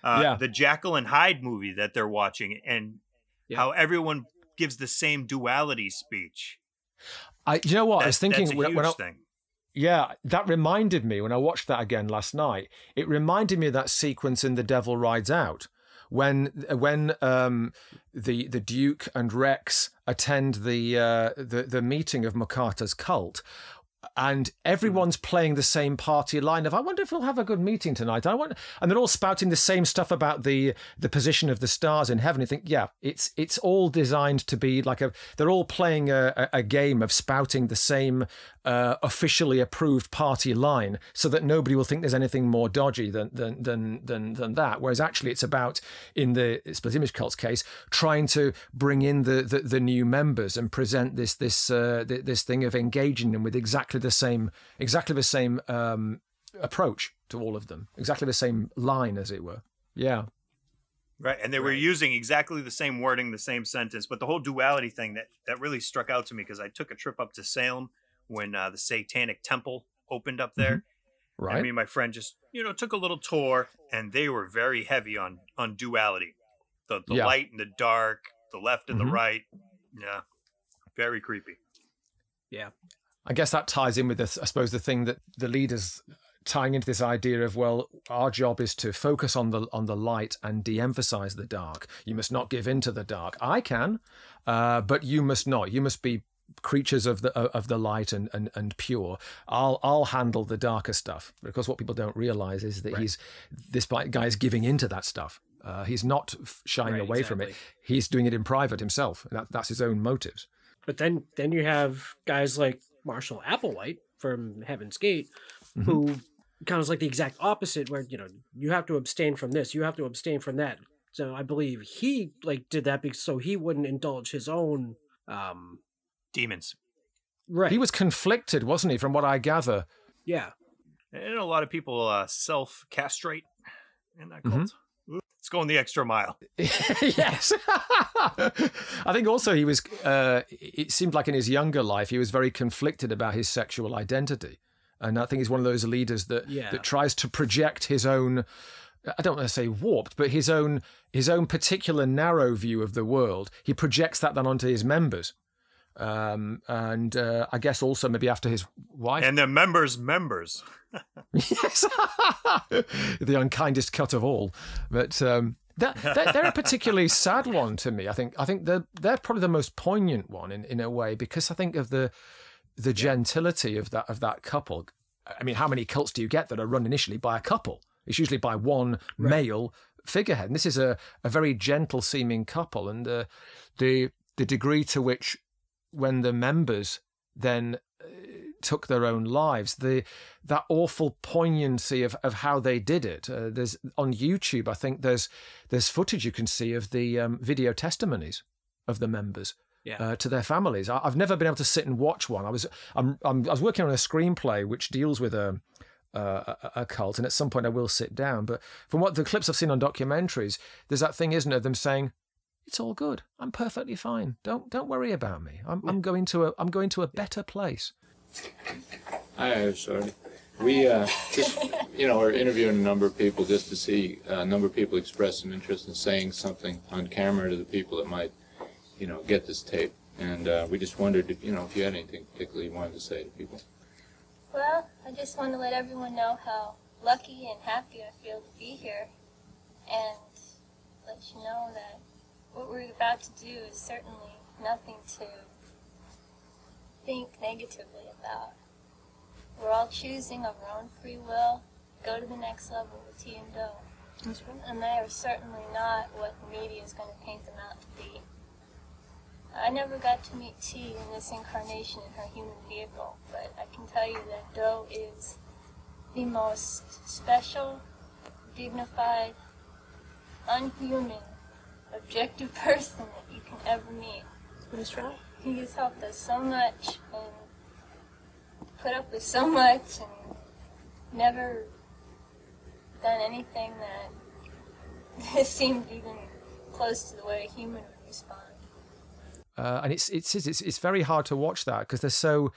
Uh, Yeah. The Jekyll and Hyde movie that they're watching, and Yeah. how everyone gives the same duality speech. I, you know what? I was thinking that's a when, huge when I, thing. Yeah, that reminded me when I watched that again last night. It reminded me of that sequence in The Devil Rides Out when when um, the the Duke and Rex attend the uh, the the meeting of Mocata's cult. And everyone's playing the same party line of I wonder if we'll have a good meeting tonight. I want, and they're all spouting the same stuff about the the position of the stars in heaven. You think, yeah, it's it's all designed to be like a. They're all playing a, a, game of spouting the same uh, officially approved party line, so that nobody will think there's anything more dodgy than than than than, than that. Whereas actually, it's about in the Split Image Cult's case, trying to bring in the the, the new members and present this this uh, this thing of engaging them with exactly the same exactly the same um, approach to all of them, exactly the same line, as it were. Yeah. Right, and they were using exactly the same wording, the same sentence, but the whole duality thing that that really struck out to me because I took a trip up to Salem when uh, the Satanic Temple opened up there. Right. And me and my friend just you know took a little tour, and they were very heavy on on duality, the the Yeah. light and the dark, the left and Mhm. the right. Yeah, very creepy. yeah I guess that ties in with this. I suppose the thing that the leaders tying into this idea of well, our job is to focus on the on the light and de-emphasize the dark. You must not give in to the dark. I can, uh, but you must not. You must be creatures of the of the light and, and and pure. I'll I'll handle the darker stuff because what people don't realize is that he's this guy is giving into that stuff. Uh, he's not shying Right, away from it. He's doing it in private himself. That, that's his own motives. but then then you have guys like marshall applewhite from heaven's gate who kind of is like the exact opposite where you know you have to abstain from this you have to abstain from that so i believe he like did that because so he wouldn't indulge his own um Demons, right He was conflicted, wasn't he? From what I gather. yeah and a lot of people uh, self castrate in that Mhm. cult. Let's go in the extra mile. yes. I think also he was, uh, it seemed like in his younger life, he was very conflicted about his sexual identity. And I think he's one of those leaders that, Yeah. that tries to project his own I don't want to say warped, but his own his own particular narrow view of the world. He projects that then onto his members, um, and uh, I guess also maybe after his wife and the members' members. Yes, the unkindest cut of all. But um, they're, they're, a particularly sad one to me. I think I think they're they're probably the most poignant one in, in a way because I think of the the gentility of that of that couple. I mean, how many cults do you get that are run initially by a couple? It's usually by one right. male figurehead. And this is a, a very gentle seeming couple, and the the the degree to which when the members then uh, took their own lives, the that awful poignancy of, of how they did it. Uh, there's on YouTube, I think there's there's footage you can see of the um, video testimonies of the members. Yeah. Uh, to their families. I, have never been able to sit and watch one. I was I'm, I'm, i was working on a screenplay which deals with a, a, a cult, and at some point I will sit down. But from what the clips I've seen on documentaries, there's that thing, isn't it, of them saying, "It's all good. I'm perfectly fine. Don't don't worry about me. I'm, I'm going to a I'm going to a better place." Hi, sorry. We uh, just, you know, are interviewing a number of people just to see uh, a number of people express some interest in saying something on camera to the people that might, you know, get this tape. And uh, we just wondered if, you know, if you had anything particularly you wanted to say to people. Well, I just want to let everyone know how lucky and happy I feel to be here. And let you know that what we're about to do is certainly nothing to think negatively about. We're all choosing of our own free will, go to the next level with Ti and Do. And they are certainly not what the media is going to paint them out to be. I never got to meet T in this incarnation in her human vehicle, but I can tell you that Doe is the most special, dignified, unhuman, objective person that you can ever meet. That's right. He has helped us so much and put up with so much and never done anything that seemed even close to the way a human would respond. Uh, and it's it's it's it's very hard to watch that because they're so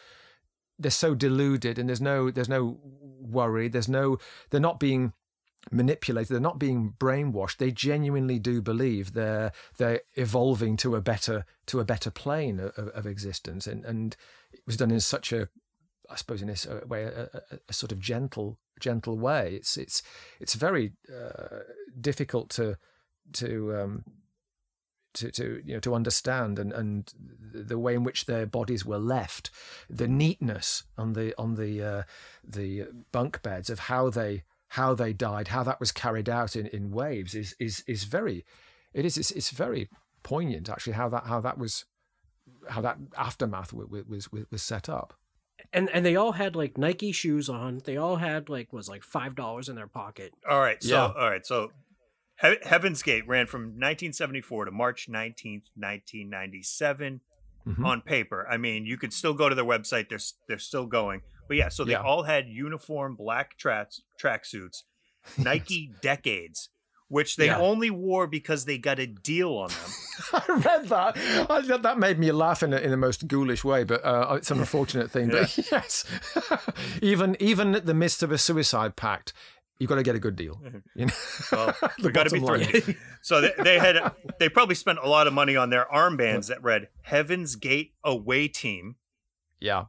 they're so deluded and there's no there's no worry there's no they're not being manipulated they're not being brainwashed they genuinely do believe they're they're evolving to a better to a better plane of, of existence. And and it was done in such a I suppose in this way a, a, a sort of gentle gentle way. It's it's it's very uh, difficult to to um, to, to you know to understand and, and the way in which their bodies were left, the neatness on the on the uh, the bunk beds of how they how they died, how that was carried out in, in waves is is is very it is it's, it's very poignant actually how that how that was how that aftermath was was, was set up and and they all had like Nike shoes on. They all had like was like five dollars in their pocket. All right, so yeah. all right, so he- Heaven's Gate ran from 1974 to March 19th, 1997. Mm-hmm. On paper, I mean, you could still go to their website. They're they're still going, but yeah. So they yeah. all had uniform black tracks tracksuits, Nike Decades, which they yeah. only wore because they got a deal on them. I read that. I, that made me laugh in, a, in the most ghoulish way, but uh, it's an unfortunate thing. But yes, even even in the midst of a suicide pact, you've got to get a good deal. You know? Well, we got to be thrilled. so they, they, had they probably spent a lot of money on their armbands that read "Heaven's Gate Away Team." Yeah.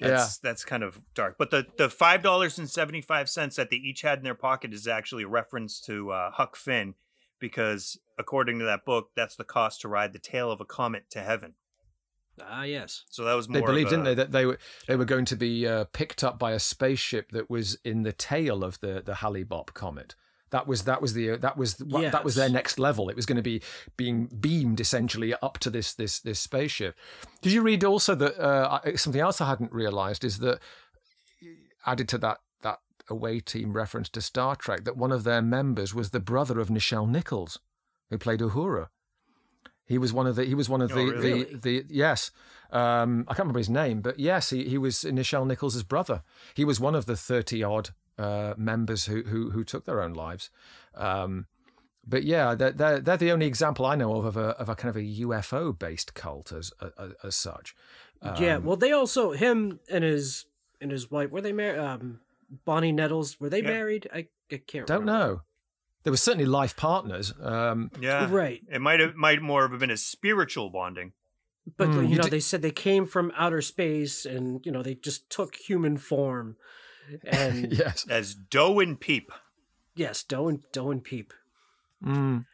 That's, yeah, that's kind of dark. But the the five dollars and seventy five cents that they each had in their pocket is actually a reference to uh, Huck Finn, because according to that book, that's the cost to ride the tail of a comet to heaven. Ah, yes. So that was more they believed, didn't they, that they were they were going to be uh, picked up by a spaceship that was in the tail of the the Hale-Bopp comet. That was that was the uh, that was yes. that was their next level. It was going to be being beamed essentially up to this this this spaceship. Did you read also that uh, something else I hadn't realised is that added to that that away team reference to Star Trek that one of their members was the brother of Nichelle Nichols, who played Uhura. He was one of the. He was one of oh, the, really? the. The yes, um, I can't remember his name, but yes, he, he was Nichelle Nichols' brother. He was one of the thirty odd uh, members who, who who took their own lives. Um, but yeah, they're, they're, they're the only example I know of of a of a kind of a UFO based cult as as, as such. Um, yeah, well, they also him and his and his wife were they married? Um, Bonnie Nettles were they Yeah. married? I, I can't. Don't remember. know. There were certainly life partners. Um, Yeah, Right. It might have might more have been a spiritual bonding. But Mm, you you know, di- they said they came from outer space, and you know, they just took human form. And yes. As Doe and Peep. yes, Doe and Doe and Peep. Mm.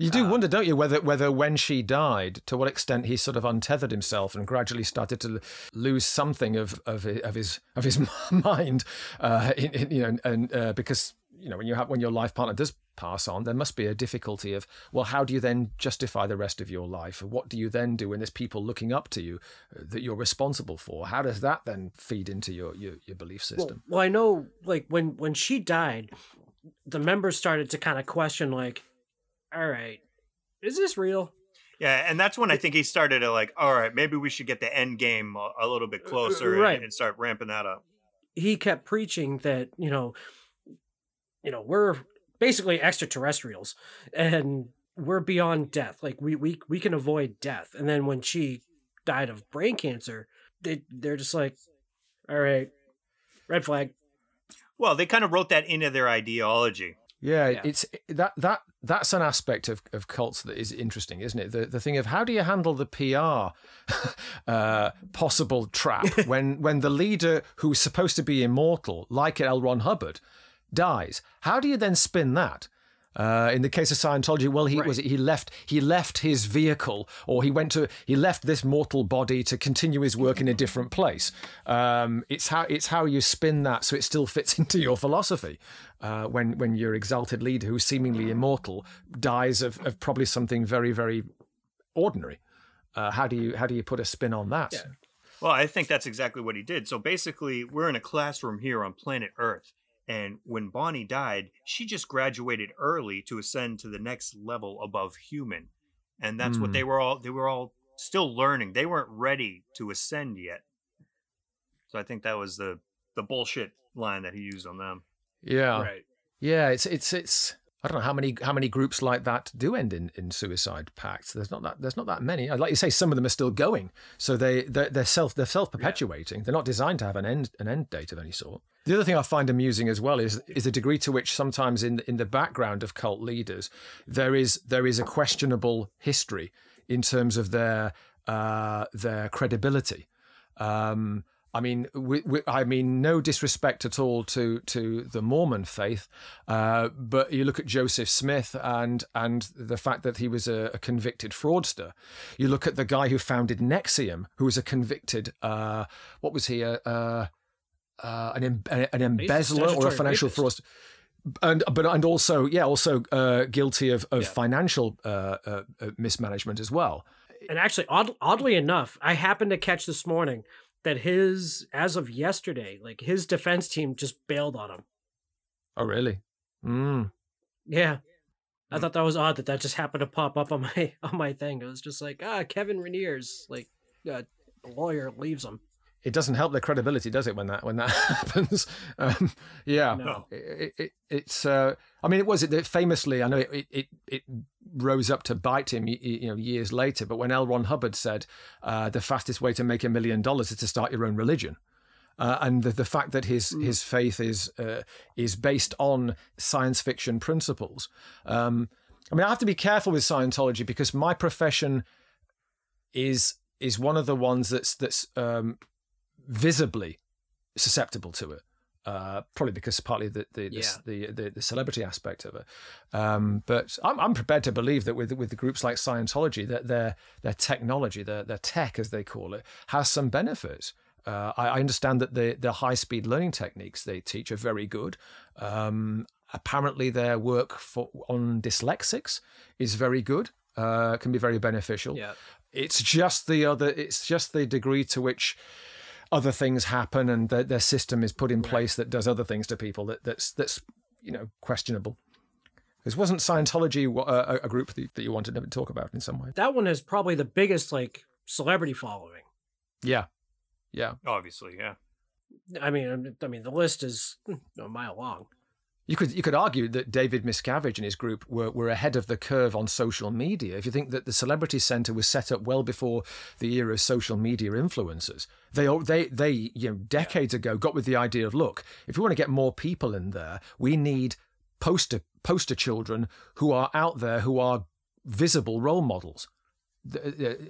You do wonder, don't you, whether whether when she died, to what extent he sort of untethered himself and gradually started to lose something of of of his of his mind, uh, in, in, you know, and uh, because you know when you have when your life partner does pass on, there must be a difficulty of well, how do you then justify the rest of your life? What do you then do when there's people looking up to you uh, that you're responsible for? How does that then feed into your your, your belief system? well, I know, like when when she died, the members started to kind of question, like, all right, is this real? Yeah, and that's when I think he started to like, all right, maybe we should get the end game a, a little bit closer and- and, start ramping that up. He kept preaching that you know, you know, we're basically extraterrestrials, and we're beyond death. Like we we we can avoid death. And then when she died of brain cancer, they they're just like, all right, red flag. Well, they kind of wrote that into their ideology. Yeah, Yeah. it's that that that's an aspect of, of cults that is interesting, isn't it? The the thing of how do you handle the PR uh, possible trap when when the leader who's supposed to be immortal, like L. Ron Hubbard, dies? How do you then spin that? Uh, in the case of Scientology, well, he was he left he left his vehicle, or he went to he left this mortal body to continue his work in a different place. Um, it's how it's how you spin that so it still fits into your philosophy. Uh, when when your exalted leader, who's seemingly immortal, dies of, of probably something very very ordinary. Uh, how do you how do you put a spin on that? Well, I think that's exactly what he did. So basically, we're in a classroom here on planet Earth. And when Bonnie died, she just graduated early to ascend to the next level above human. And that's what Hmm. they were all they were all still learning. They weren't ready to ascend yet. So I think that was the the bullshit line that he used on them. Yeah. Right. Yeah, it's it's it's I don't know how many how many groups like that do end in, in suicide pacts. There's not that there's not that many. Like you say, some of them are still going, so they they're, they're self they're self perpetuating. They're not designed to have an end an end date of any sort. The other thing I find amusing as well is is the degree to which sometimes in in the background of cult leaders there is there is a questionable history in terms of their uh, their credibility. Um, I mean, we, we, I mean, no disrespect at all to to the Mormon faith, uh, but you look at Joseph Smith and and the fact that he was a, a convicted fraudster. You look at the guy who founded NXIVM, who was a convicted, uh, what was he, uh, uh, an em- an embezzler or a financial rapist. fraudster and but and also yeah also uh, guilty of, of financial uh, uh, uh, mismanagement as well And actually, odd, oddly enough, I happened to catch this morning that his, as of yesterday, like his defense team just bailed on him. oh really mm. Yeah. I thought that was odd that that just happened to pop up on my on my thing. It was just like, ah, Kevin Raniere's like uh, lawyer leaves him. It doesn't help their credibility, does it? When that when that happens, um, yeah, No. it, it, it's. Uh, I mean, it was it famously. I know it, it it rose up to bite him, you know, years later. But when L. Ron Hubbard said uh, the fastest way to make a million dollars is to start your own religion. Uh, and the, the fact that his his faith is uh, is based on science fiction principles. Um, I mean, I have to be careful with Scientology because my profession is is one of the ones that's that's um, visibly susceptible to it. Uh, probably because partly the the, Yeah. the, the the celebrity aspect of it, um, but I'm I'm prepared to believe that with with the groups like Scientology, that their their technology, their their tech as they call it, has some benefits. Uh, I, I understand that the the high speed learning techniques they teach are very good. Um, apparently, their work for on dyslexics is very good. Uh, can be very beneficial. Yeah. It's just the other. It's just the degree to which other things happen and their, their system is put in place that does other things to people that that's that's you know questionable. Because wasn't Scientology uh, a, a group that, that you wanted to talk about in some way? That one is probably the biggest like celebrity following. Yeah, yeah, Obviously, yeah. I mean, I mean, the list is a mile long. You could you could argue that David Miscavige and his group were, were ahead of the curve on social media. If you think that the Celebrity Centre was set up well before the era of social media influencers, they they they you know decades ago got with the idea of look, if we want to get more people in there, we need poster poster children who are out there who are visible role models.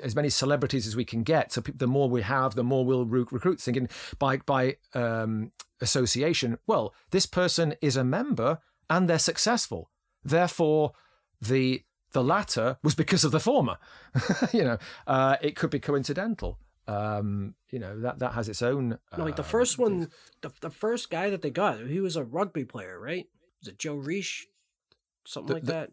As many celebrities as we can get. So the more we have, the more we'll recruit. Thinking by by um, association, well, this person is a member and they're successful. Therefore, the the latter was because of the former. you know, uh, it could be coincidental. Um, you know that that has its own. Uh, like the first one, the, the first guy that they got, he was a rugby player, right? Was it Joe Riche? Something the, like the, that.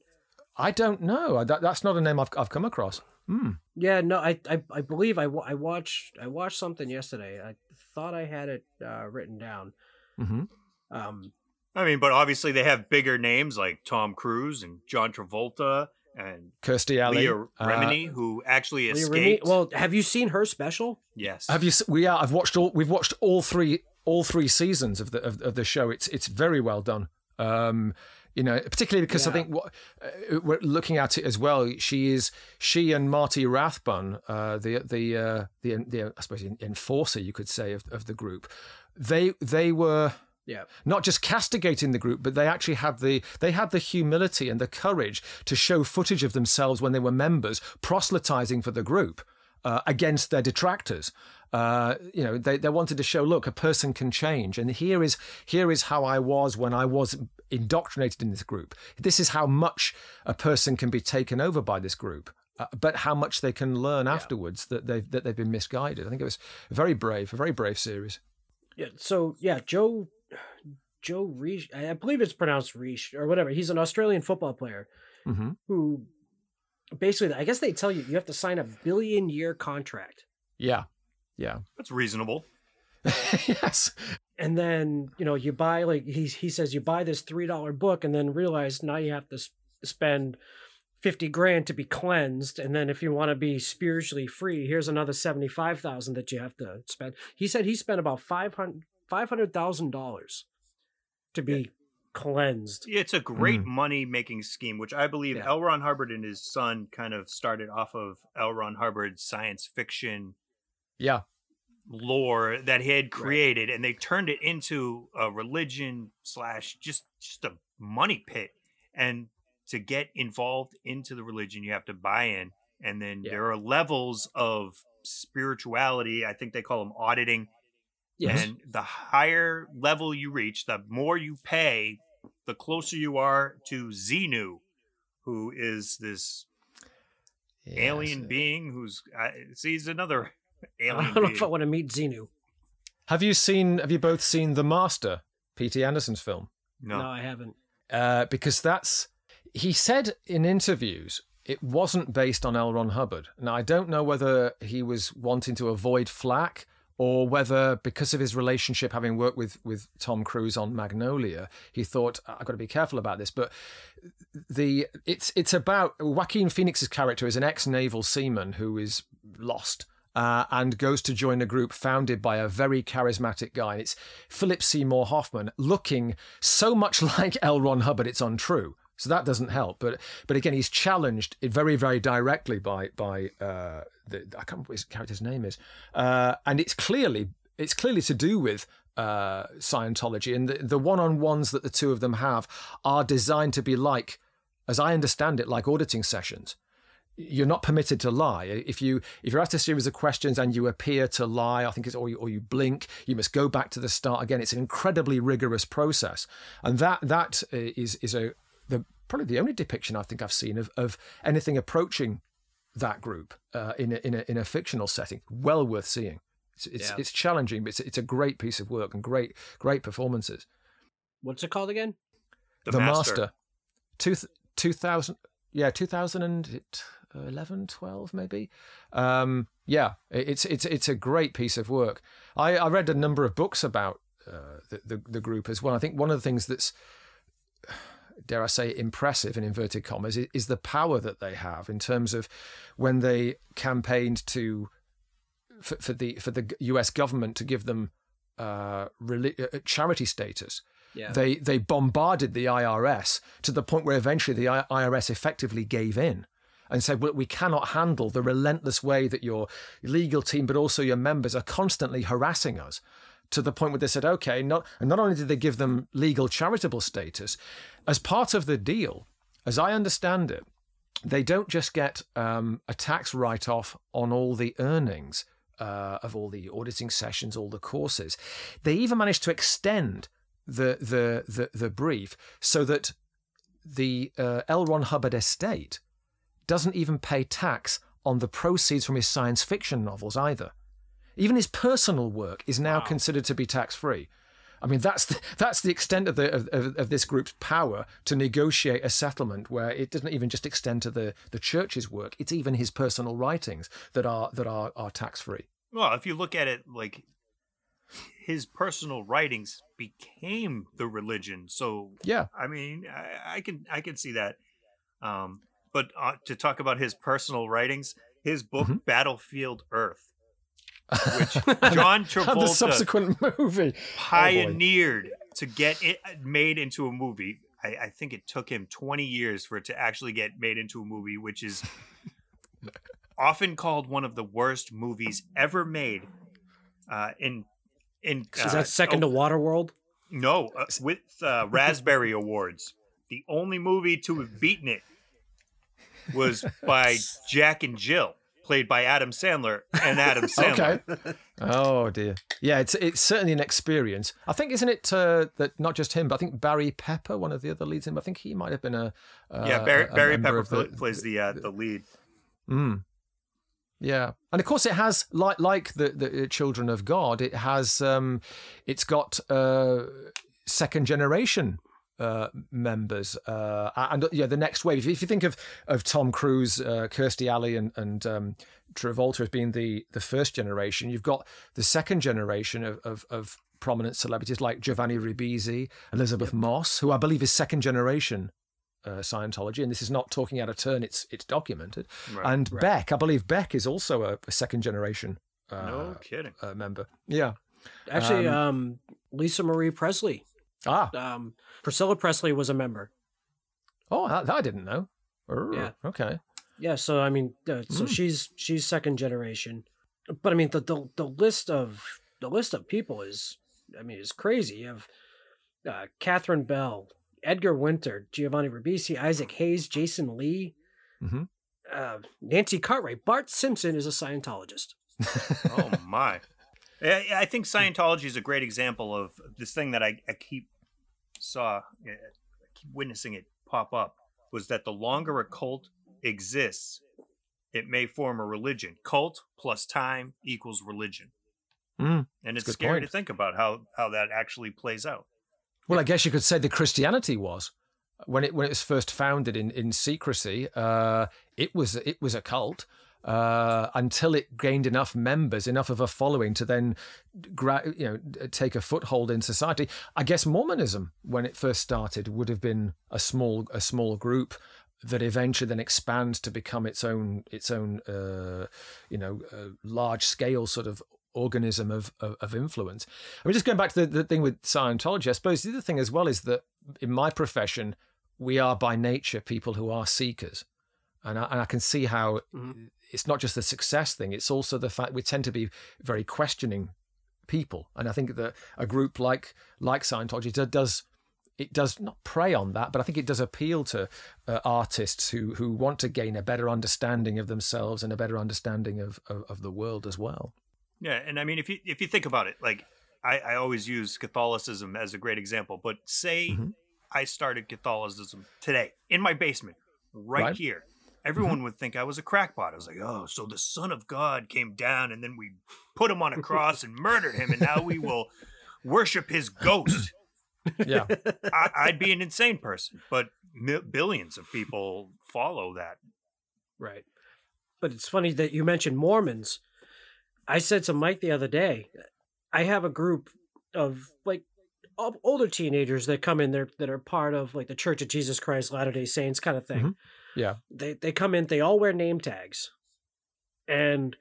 I don't know. That, that's not a name I've I've come across. Hmm. Yeah, no, I, I I believe I, I watched I watched something yesterday. I thought I had it uh, written down. Mm-hmm. Um, I mean, but obviously they have bigger names like Tom Cruise and John Travolta and Kirstie Alley, Leah Remini, uh, who actually Leah escaped. Remini, well, have you seen her special? Yes. Have you? We are. I've watched all. We've watched all three all three seasons of the of, of the show. It's it's very well done. Um, you know, particularly because yeah. I think what uh, we're looking at it as well. She is she and Marty Rathbun, uh, the the uh, the the I suppose enforcer you could say of, of the group. They they were yeah. not just castigating the group, but they actually had the they had the humility and the courage to show footage of themselves when they were members proselytizing for the group uh, against their detractors. Uh, you know, they, they wanted to show, look, a person can change, and here is here is how I was when I was indoctrinated in this group. This is how much a person can be taken over by this group. Uh, but how much they can learn yeah. afterwards that they've that they've been misguided. I think it was very brave, a very brave series. Yeah. So yeah, Joe Joe Riche, I believe it's pronounced Riche or whatever. He's an Australian football player mm-hmm. who basically, I guess they tell you you have to sign a billion year contract. Yeah. Yeah. That's reasonable. yes and then you know you buy like he he says you buy this three dollar book and then realize now you have to spend 50 grand to be cleansed and then if you want to be spiritually free here's another 75,000 that you have to spend he said he spent about 500 $500,000 to be yeah. cleansed it's a great mm. money making scheme which i believe yeah. L. Ron Hubbard and his son kind of started off of L. Ron Hubbard's science fiction yeah lore that he had created, right. and they turned it into a religion slash just just a money pit. And to get involved into the religion, you have to buy in, and then yeah. there are levels of spirituality. I think they call them auditing. Yes. And the higher level you reach, the more you pay, the closer you are to Xenu, who is this alien being who's uh, sees another alien. I don't know if I want to meet Xenu. Have you seen? Have you both seen The Master, P.T. Anderson's film? No, no I haven't. Uh, because that's he said in interviews it wasn't based on L. Ron Hubbard. Now I don't know whether he was wanting to avoid flack or whether because of his relationship having worked with with Tom Cruise on Magnolia, he thought I've got to be careful about this. But the it's it's about Joaquin Phoenix's character is an ex naval seaman who is lost uh, and goes to join a group founded by a very charismatic guy. It's Philip Seymour Hoffman, looking so much like L. Ron Hubbard, it's untrue. So that doesn't help. But but again, he's challenged very very directly by by uh, the I can't remember what his character's name is, uh, and it's clearly it's clearly to do with uh, Scientology and the, the one-on-ones that the two of them have are designed to be like, as I understand it, like auditing sessions you're not permitted to lie. If you if you're asked a series of questions and you appear to lie, I think it's or you, or you blink, you must go back to the start again. It's an incredibly rigorous process, and that that uh, is is a the probably the only depiction I think I've seen of of anything approaching that group uh, in a, in a in a fictional setting. Well worth seeing. It's it's, yeah. it's challenging, but it's it's a great piece of work and great great performances. What's it called again? The, the Master. Master. Two, 2000 yeah 2000 and 11, 12 maybe. Um, yeah, it's it's it's a great piece of work. I, I read a number of books about uh, the, the, the group as well. I think one of the things that's dare I say impressive in inverted commas is, is the power that they have in terms of when they campaigned to for, for the for the U.S. government to give them uh, uh, charity status. Yeah. They they bombarded the IRS to the point where eventually the IRS effectively gave in and said, "Well, we cannot handle the relentless way that your legal team, but also your members, are constantly harassing us." To the point where they said, "Okay," not and not only did they give them legal charitable status, as part of the deal, as I understand it, they don't just get um, a tax write off on all the earnings uh, of all the auditing sessions, all the courses. They even managed to extend the the the, the brief so that the uh, L. Ron Hubbard estate doesn't even pay tax on the proceeds from his science fiction novels either. Even his personal work is now considered to be tax free. I mean, that's the, that's the extent of, the, of, of, of this group's power to negotiate a settlement where it doesn't even just extend to the, the church's work; it's even his personal writings that are that are, are tax free. Well, if you look at it like his personal writings became the religion, so Yeah. I mean, I, I can I can see that. Um, but uh, to talk about his personal writings, his book Mm-hmm. Battlefield Earth, which John Travolta the subsequent movie pioneered to get it made into a movie. I, I think it took him 20 years for it to actually get made into a movie, which is often called one of the worst movies ever made. Uh, in in Is uh, that second oh, to Waterworld? No, uh, with uh, Raspberry Awards. The only movie to have beaten it was by Jack and Jill, played by Adam Sandler and Adam Sandler. Okay. Oh dear. Yeah, it's it's certainly an experience. I think isn't it uh, that not just him, but I think Barry Pepper, one of the other leads in. I think he might have been a uh, yeah, Barry, a- a Barry Pepper of pl- plays the uh, the lead. Mm. Yeah, and of course it has like like the the Children of God. It has um, it's got uh, second generation uh, members, uh, and yeah, the next wave. If you- think of of Tom Cruise, uh, Kirstie Alley, and and um, Travolta as being the the first generation, you've got the second generation of of, of prominent celebrities like Giovanni Ribisi, Elisabeth Moss, who I believe is second generation uh, Scientology, and this is not talking out of turn; it's it's documented. Right. and Right. Beck, I believe Beck is also a, a second generation uh, No kidding. uh, member. Yeah, Actually, Um, um, Lisa Marie Presley. Ah. Um, Priscilla Presley was a member. oh, that, that I didn't know. Err, Yeah. Okay. Yeah, so I mean, uh, so Mm. she's she's second generation, but I mean the, the the list of the list of people is, I mean, is crazy. You have uh, Catherine Bell, Edgar Winter, Giovanni Ribisi, Isaac Hayes, Jason Lee, Mm-hmm. uh, Nancy Cartwright. Bart Simpson is a Scientologist. oh my! I, I think Scientology is a great example of this thing that I, I keep saw, I keep witnessing it pop up. Was that the longer a cult exists, it may form a religion. Cult plus time equals religion, Mm, and it's scary point. to think about how how that actually plays out. Well, I guess you could say the Christianity was when it when it was first founded in in secrecy. Uh, it was it was a cult uh, until it gained enough members, enough of a following to then, gra- you know, take a foothold in society. I guess Mormonism, when it first started, would have been a small a small group that eventually then expands to become its own its own uh, you know uh, large scale sort of organism of, of, of influence. I mean, just going back to the, the thing with Scientology, I suppose the other thing as well is that in my profession, we are by nature people who are seekers. And I, and I can see how it's not just the success thing, it's also the fact we tend to be very questioning people. And I think that a group like like Scientology do- does it does not prey on that, but I think it does appeal to uh, artists who who want to gain a better understanding of themselves and a better understanding of, of, of the world as well. Yeah, and I mean, if you if you think about it, like I, I always use Catholicism as a great example. But say Mm-hmm. I started Catholicism today in my basement, right, Right. here, everyone would think I was a crackpot. I was like, oh, so the Son of God came down, and then we put him on a cross and murdered him, and now we will worship his ghost. Yeah. I, I'd be an insane person, but mi- billions of people follow that. Right. But it's funny that you mentioned Mormons. I said to Mike the other day, I have a group of like older teenagers that come in there that are part of like the Church of Jesus Christ Latter Day Saints kind of thing. Mhm. Yeah. They they come in, they all wear name tags, and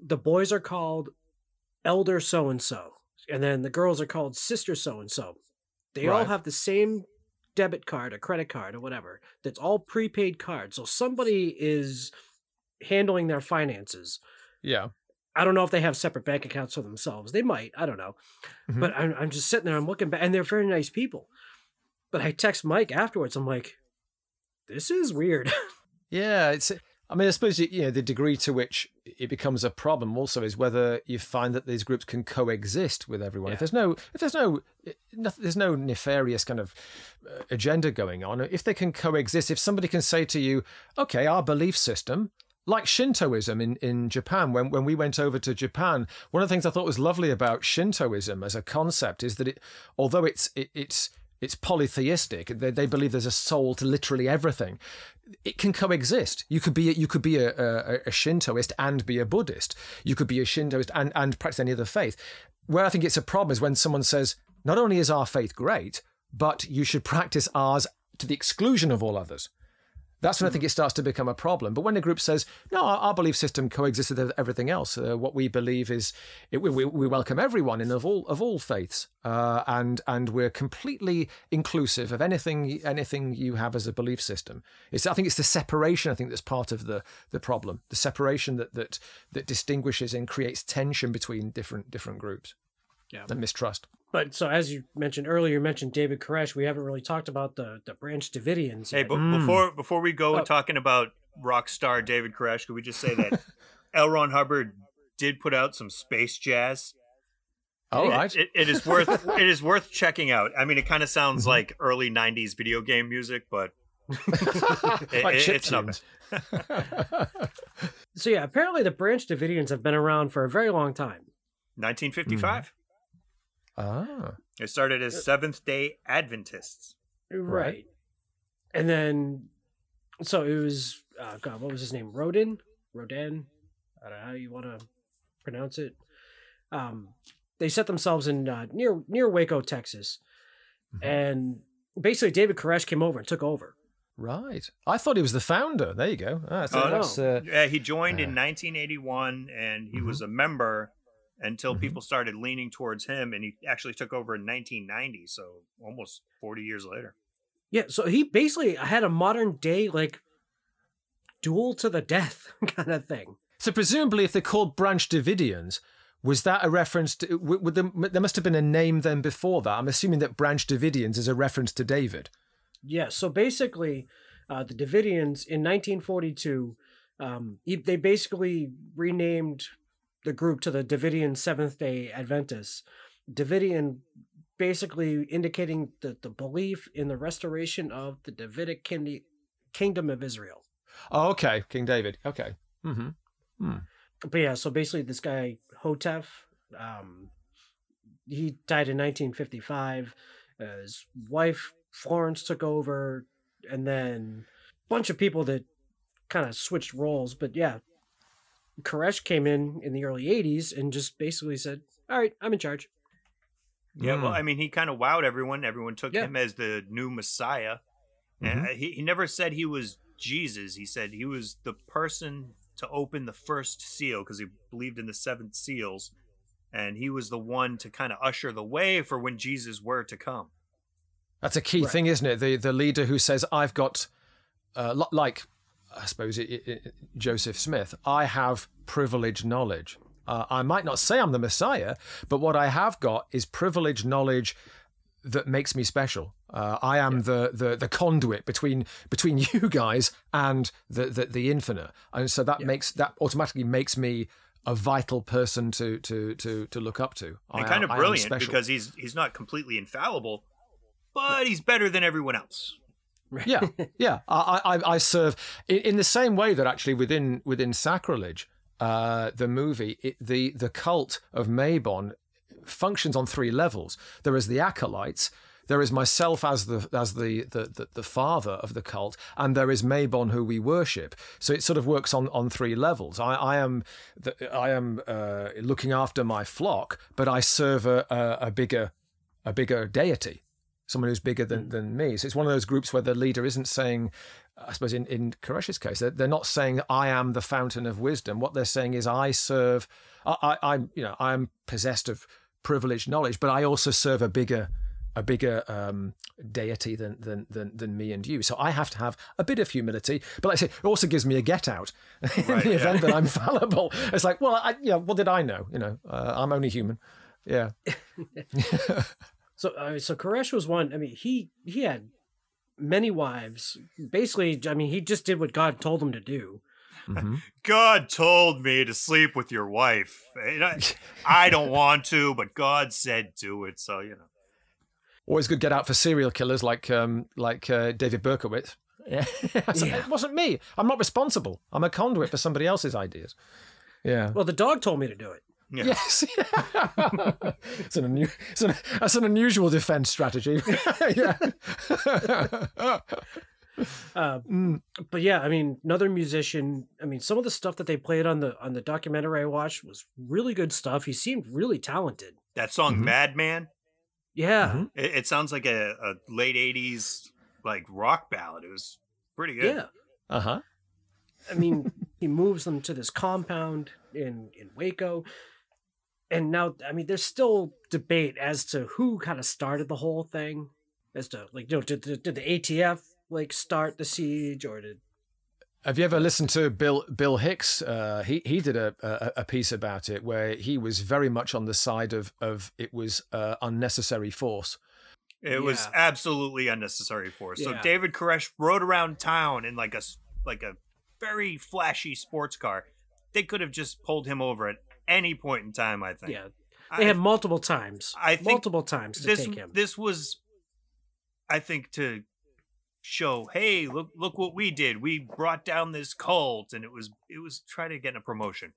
the boys are called Elder so and so, and then the girls are called Sister so and so. They all have the same debit card or credit card or whatever. That's all prepaid cards. So somebody is handling their finances. Yeah. I don't know if they have separate bank accounts for themselves. They might. I don't know. Mhm. But I'm, I'm just sitting there. I'm looking back, and they're very nice people. But I text Mike afterwards. I'm like, this is weird. Yeah, it's. I mean, I suppose you know the degree to which it becomes a problem also is whether you find that these groups can coexist with everyone. If there's no, if there's no, no, there's no nefarious kind of uh, agenda going on. If they can coexist, if somebody can say to you, "Okay, our belief system." Like Shintoism in, in Japan, when, when we went over to Japan, one of the things I thought was lovely about Shintoism as a concept is that it, although it's it, it's it's polytheistic, they, they believe there's a soul to literally everything it can coexist. You could be a, you could be a, a, a Shintoist and be a Buddhist. You could be a Shintoist and, and practice any other faith. Where I think it's a problem is when someone says, not only is our faith great, but you should practice ours to the exclusion of all others. That's when I think it starts to become a problem. But when a group says, no, our, our belief system coexists with everything else, uh, what we believe is it, we, we welcome everyone in of all of all faiths, uh, and and we're completely inclusive of anything anything you have as a belief system. It's I think it's the separation I think that's part of the the problem. The separation that that that distinguishes and creates tension between different different groups. Yeah. And mistrust. But so as you mentioned earlier, you mentioned David Koresh. We haven't really talked about the the Branch Davidians. Hey, but Mm. before before we go Oh. talking about rock star David Koresh, could we just say that L. Ron Hubbard did put out some space jazz? All It- right. it- it is worth it is worth checking out. I mean, it kind of sounds Mm-hmm. like early '90s video game music, but it- Like it- chip it's not so yeah, apparently the Branch Davidians have been around for a very long time. 1955. Ah. It started Uh, as Seventh Day Adventists. Right. And then, so it was, uh, God, what was his name? Rodin? Rodin? I don't know how you want to pronounce it. Um, they set themselves in uh, near near Waco, Texas, and basically David Koresh came over and took over. Right. I thought he was the founder. There you go. Ah, so Oh, that's, uh, yeah, he joined in uh, 1981, and he Mm-hmm. was a member until people started leaning towards him, and he actually took over in 1990, so almost 40 years later. Yeah, so he basically had a modern day like duel to the death kind of thing. So presumably, if they're called Branch Davidians, was that a reference to? Would there, there must have been a name then before that. I'm assuming that Branch Davidians is a reference to David. Yeah, so basically, uh, the Davidians in 1942, um, they basically renamed the group to the Davidian Seventh Day Adventists. Davidian basically indicating the, the belief in the restoration of the Davidic kin- kingdom of Israel. Oh, okay, King David. Okay. Mm-hmm. Hmm. But yeah, so basically, this guy Houteff, um, he died in 1955. Uh, his wife Florence took over, and then a bunch of people that kind of switched roles. But yeah, Koresh came in in the early 80s and just basically said, "All right, I'm in charge." Yeah, well, Mm. I mean, he kind of wowed everyone. Everyone took Yeah. him as the new Messiah. Mm-hmm. uh, he, he never said he was Jesus. He said he was the person to open the first seal because he believed in the seven seals. And he was the one to kind of usher the way for when Jesus were to come. That's a key Right. thing, isn't it? The the leader who says, "I've got," uh, like I suppose it, it, Joseph Smith. I have privileged knowledge. Uh, I might not say I'm the Messiah, but what I have got is privileged knowledge that makes me special. Uh, I am the, the the conduit between between you guys and the the, the infinite, and so that makes that automatically makes me a vital person to to to to look up to. And I kind am- of brilliant because he's he's not completely infallible, but he's better than everyone else. Yeah, yeah. I, I, I serve in, in the same way that actually within within sacrilege, uh, the movie, it, the the cult of Mabon functions on three levels. There is the acolytes. There is myself as the as the, the, the, the father of the cult, and there is Mabon who we worship. So it sort of works on, on three levels. I, I am the, I am uh, looking after my flock, but I serve a, a, a bigger a bigger deity someone who's bigger than, than me. So it's one of those groups where the leader isn't saying, I suppose in, in Koresh's case, they're, they're not saying I am the fountain of wisdom. What they're saying is I serve, I, I, I'm, you know, I'm possessed of privileged knowledge, but I also serve a bigger, a bigger um, deity than, than than than me and you. So I have to have a bit of humility. But like I say, it also gives me a get out in Right, the yeah. event that I'm fallible. It's like, well, I, yeah, what did I know? You know, uh, I'm only human. Yeah. So, uh, so Koresh was one. I mean, he he had many wives. Basically, I mean, he just did what God told him to do. Mm-hmm. God told me to sleep with your wife. And I, I don't want to, but God said do it. So you know. Always good get out for serial killers like um, like uh, David Berkowitz. Yeah. I said, Yeah. It wasn't me. I'm not responsible. I'm a conduit for somebody else's ideas. Yeah. Well, the dog told me to do it. Yes. it's, an unu- it's an, that's an unusual defense strategy. yeah. Uh, But yeah, I mean, another musician. I mean, some of the stuff that they played on the on the documentary I watched was really good stuff. He seemed really talented. That song Mm-hmm. Madman. Yeah, It, it sounds like a, a late '80s like rock ballad. It was pretty good. yeah. Uh huh. I mean, he moves them to this compound in in Waco, and now I mean, there's still debate as to who kind of started the whole thing. As to like, you know, did, did, did the ATF like start the siege, or did Have you ever listened to Bill Bill Hicks? Uh, he he did a, a a piece about it where he was very much on the side of of it was uh, unnecessary force. It was absolutely unnecessary force. So David Koresh rode around town in like a s- like a very flashy sports car. They could have just pulled him over at any point in time. I think. yeah? They I- had multiple times. I think multiple times to this take him. this was, I think, to show, hey, look look what we did. We brought down this cult, and it was it was trying to get a promotion.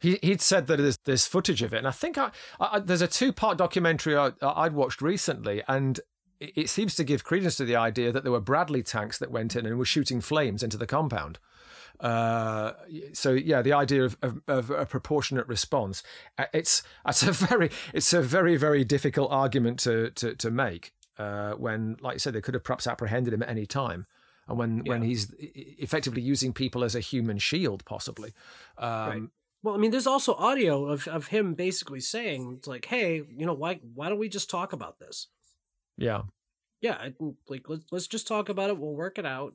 He he'd said that there's there's footage of it, and I think I, I, there's a two part documentary I, I'd watched recently, and it, it seems to give credence to the idea that there were Bradley tanks that went in and were shooting flames into the compound. Uh, so yeah, the idea of, of, of a proportionate response, uh, it's it's a very it's a very very difficult argument to to to make. Uh, when, like I said, they could have perhaps apprehended him at any time, and when when he's effectively using people as a human shield, possibly. Um, Right. Well, I mean, there's also audio of, of him basically saying, it's like, hey, you know, why why don't we just talk about this? Yeah. Yeah, like let's let's just talk about it. We'll work it out.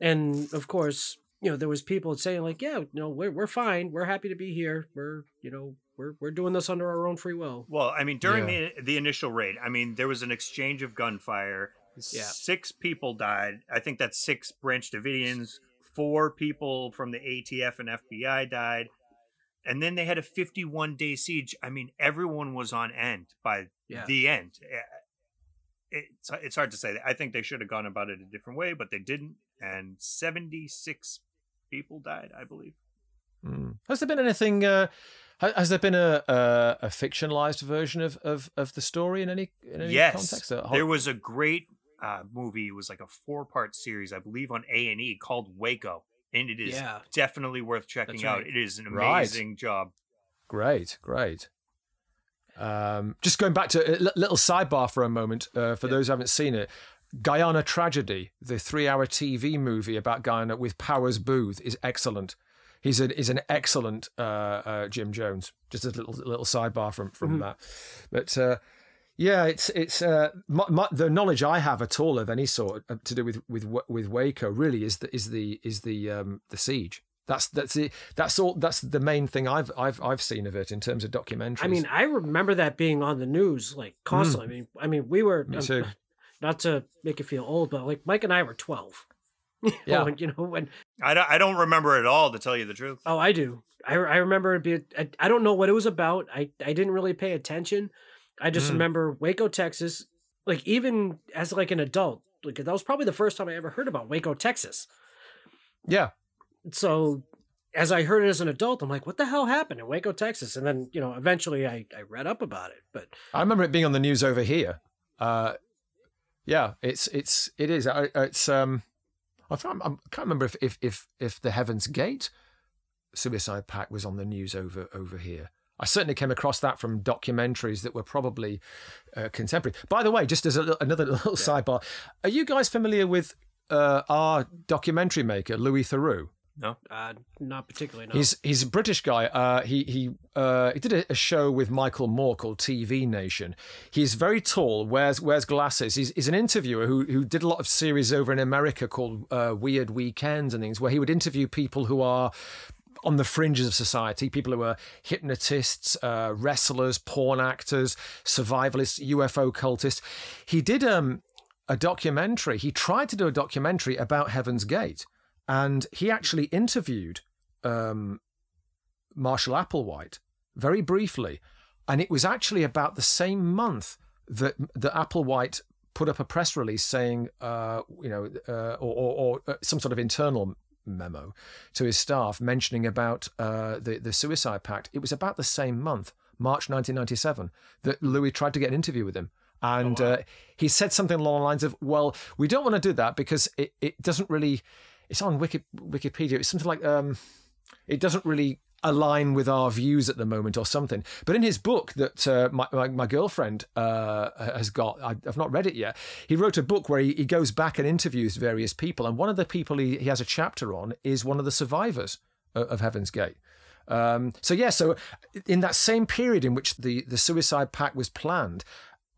And of course, you know, there was people saying like, yeah, no, we're we're fine. We're happy to be here. We're you know we're we're doing this under our own free will. Well, I mean, during Yeah. the the initial raid, I mean, there was an exchange of gunfire. Yeah. Six people died. I think that's six Branch Davidians. Four people from the ATF and FBI died. And then they had a 51 day siege. I mean, everyone was on end by Yeah. the end. It's, it's hard to say. I think they should have gone about it a different way, but they didn't. And 76 people died, I believe. Mm. Has there been anything? Uh, has there been a, a a fictionalized version of, of, of the story in any in any yes context? A whole- there was a great uh, movie it was like a four part series i believe on a&e called waco and it is Yeah. definitely worth checking That's out it is an Right. amazing job Great, great. Um, just going back to a little sidebar for a moment, uh, for those who haven't seen it, Guyana Tragedy, the three-hour TV movie about Guyana with Powers Boothe, is excellent. He's a, is an excellent uh, uh, Jim Jones. Just a little little sidebar from from Mhm. that, but. Uh, yeah, it's it's uh, my, my, the knowledge I have at all of any sort uh, to do with with with Waco really is the is the is the um, the siege. That's that's the that's all that's the main thing I've I've I've seen of it in terms of documentaries. I mean, I remember that being on the news like constantly. I mean, I mean, we were Me um, not to make you feel old, but like Mike and I were twelve. Yeah. know, and, you know when I don't, I don't remember at all to tell you the truth Oh, I do. I, I remember it be. I, I don't know what it was about. I, I didn't really pay attention. I just Mm. remember Waco, Texas. Like even as like an adult, like that was probably the first time I ever heard about Waco, Texas. yeah, So as I heard it as an adult, I'm like, what the hell happened in Waco, Texas? And then you know, eventually I, I read up about it. But I remember it being on the news over here. Uh, yeah, it's it's it is. I, it's um, I can't, I can't remember if, if if if the Heaven's Gate suicide pact was on the news over over here. I certainly came across that from documentaries that were probably uh, contemporary. By the way, just as a, another little sidebar, are you guys familiar with uh, our documentary maker Louis Theroux? No, uh, not particularly. No. He's he's a British guy. Uh, he he uh, he did a, a, show with Michael Moore called TV Nation. He's very tall, wears wears glasses. He's, he's an interviewer who who did a lot of series over in America called uh, Weird Weekends and things, where he would interview people who are on the fringes of society, people who are hypnotists, uh, wrestlers, porn actors, survivalists, UFO cultists. He did um, a documentary. He tried to do a documentary about Heaven's Gate and he actually interviewed um, Marshall Applewhite very briefly, and it was actually about the same month that that Applewhite put up a press release saying, uh, you know, uh, or, or, or, uh, some sort of internal memo to his staff mentioning about uh, the the suicide pact. It was about the same month, March 1997, that Louis tried to get an interview with him. And oh, wow. Uh, he said something along the lines of, "Well, we don't want to do that because it, it doesn't really it's on Wiki, Wikipedia. It's something like um, it doesn't really align with our views at the moment or something. But in his book that uh, my, my, my, girlfriend uh, has got, I, have not read it yet. He wrote a book where he, he, goes back and interviews various people, and one of the people he, he has a chapter on is one of the survivors of, of Heaven's Gate. Um, so yeah, so in that same period in which the the suicide pact was planned,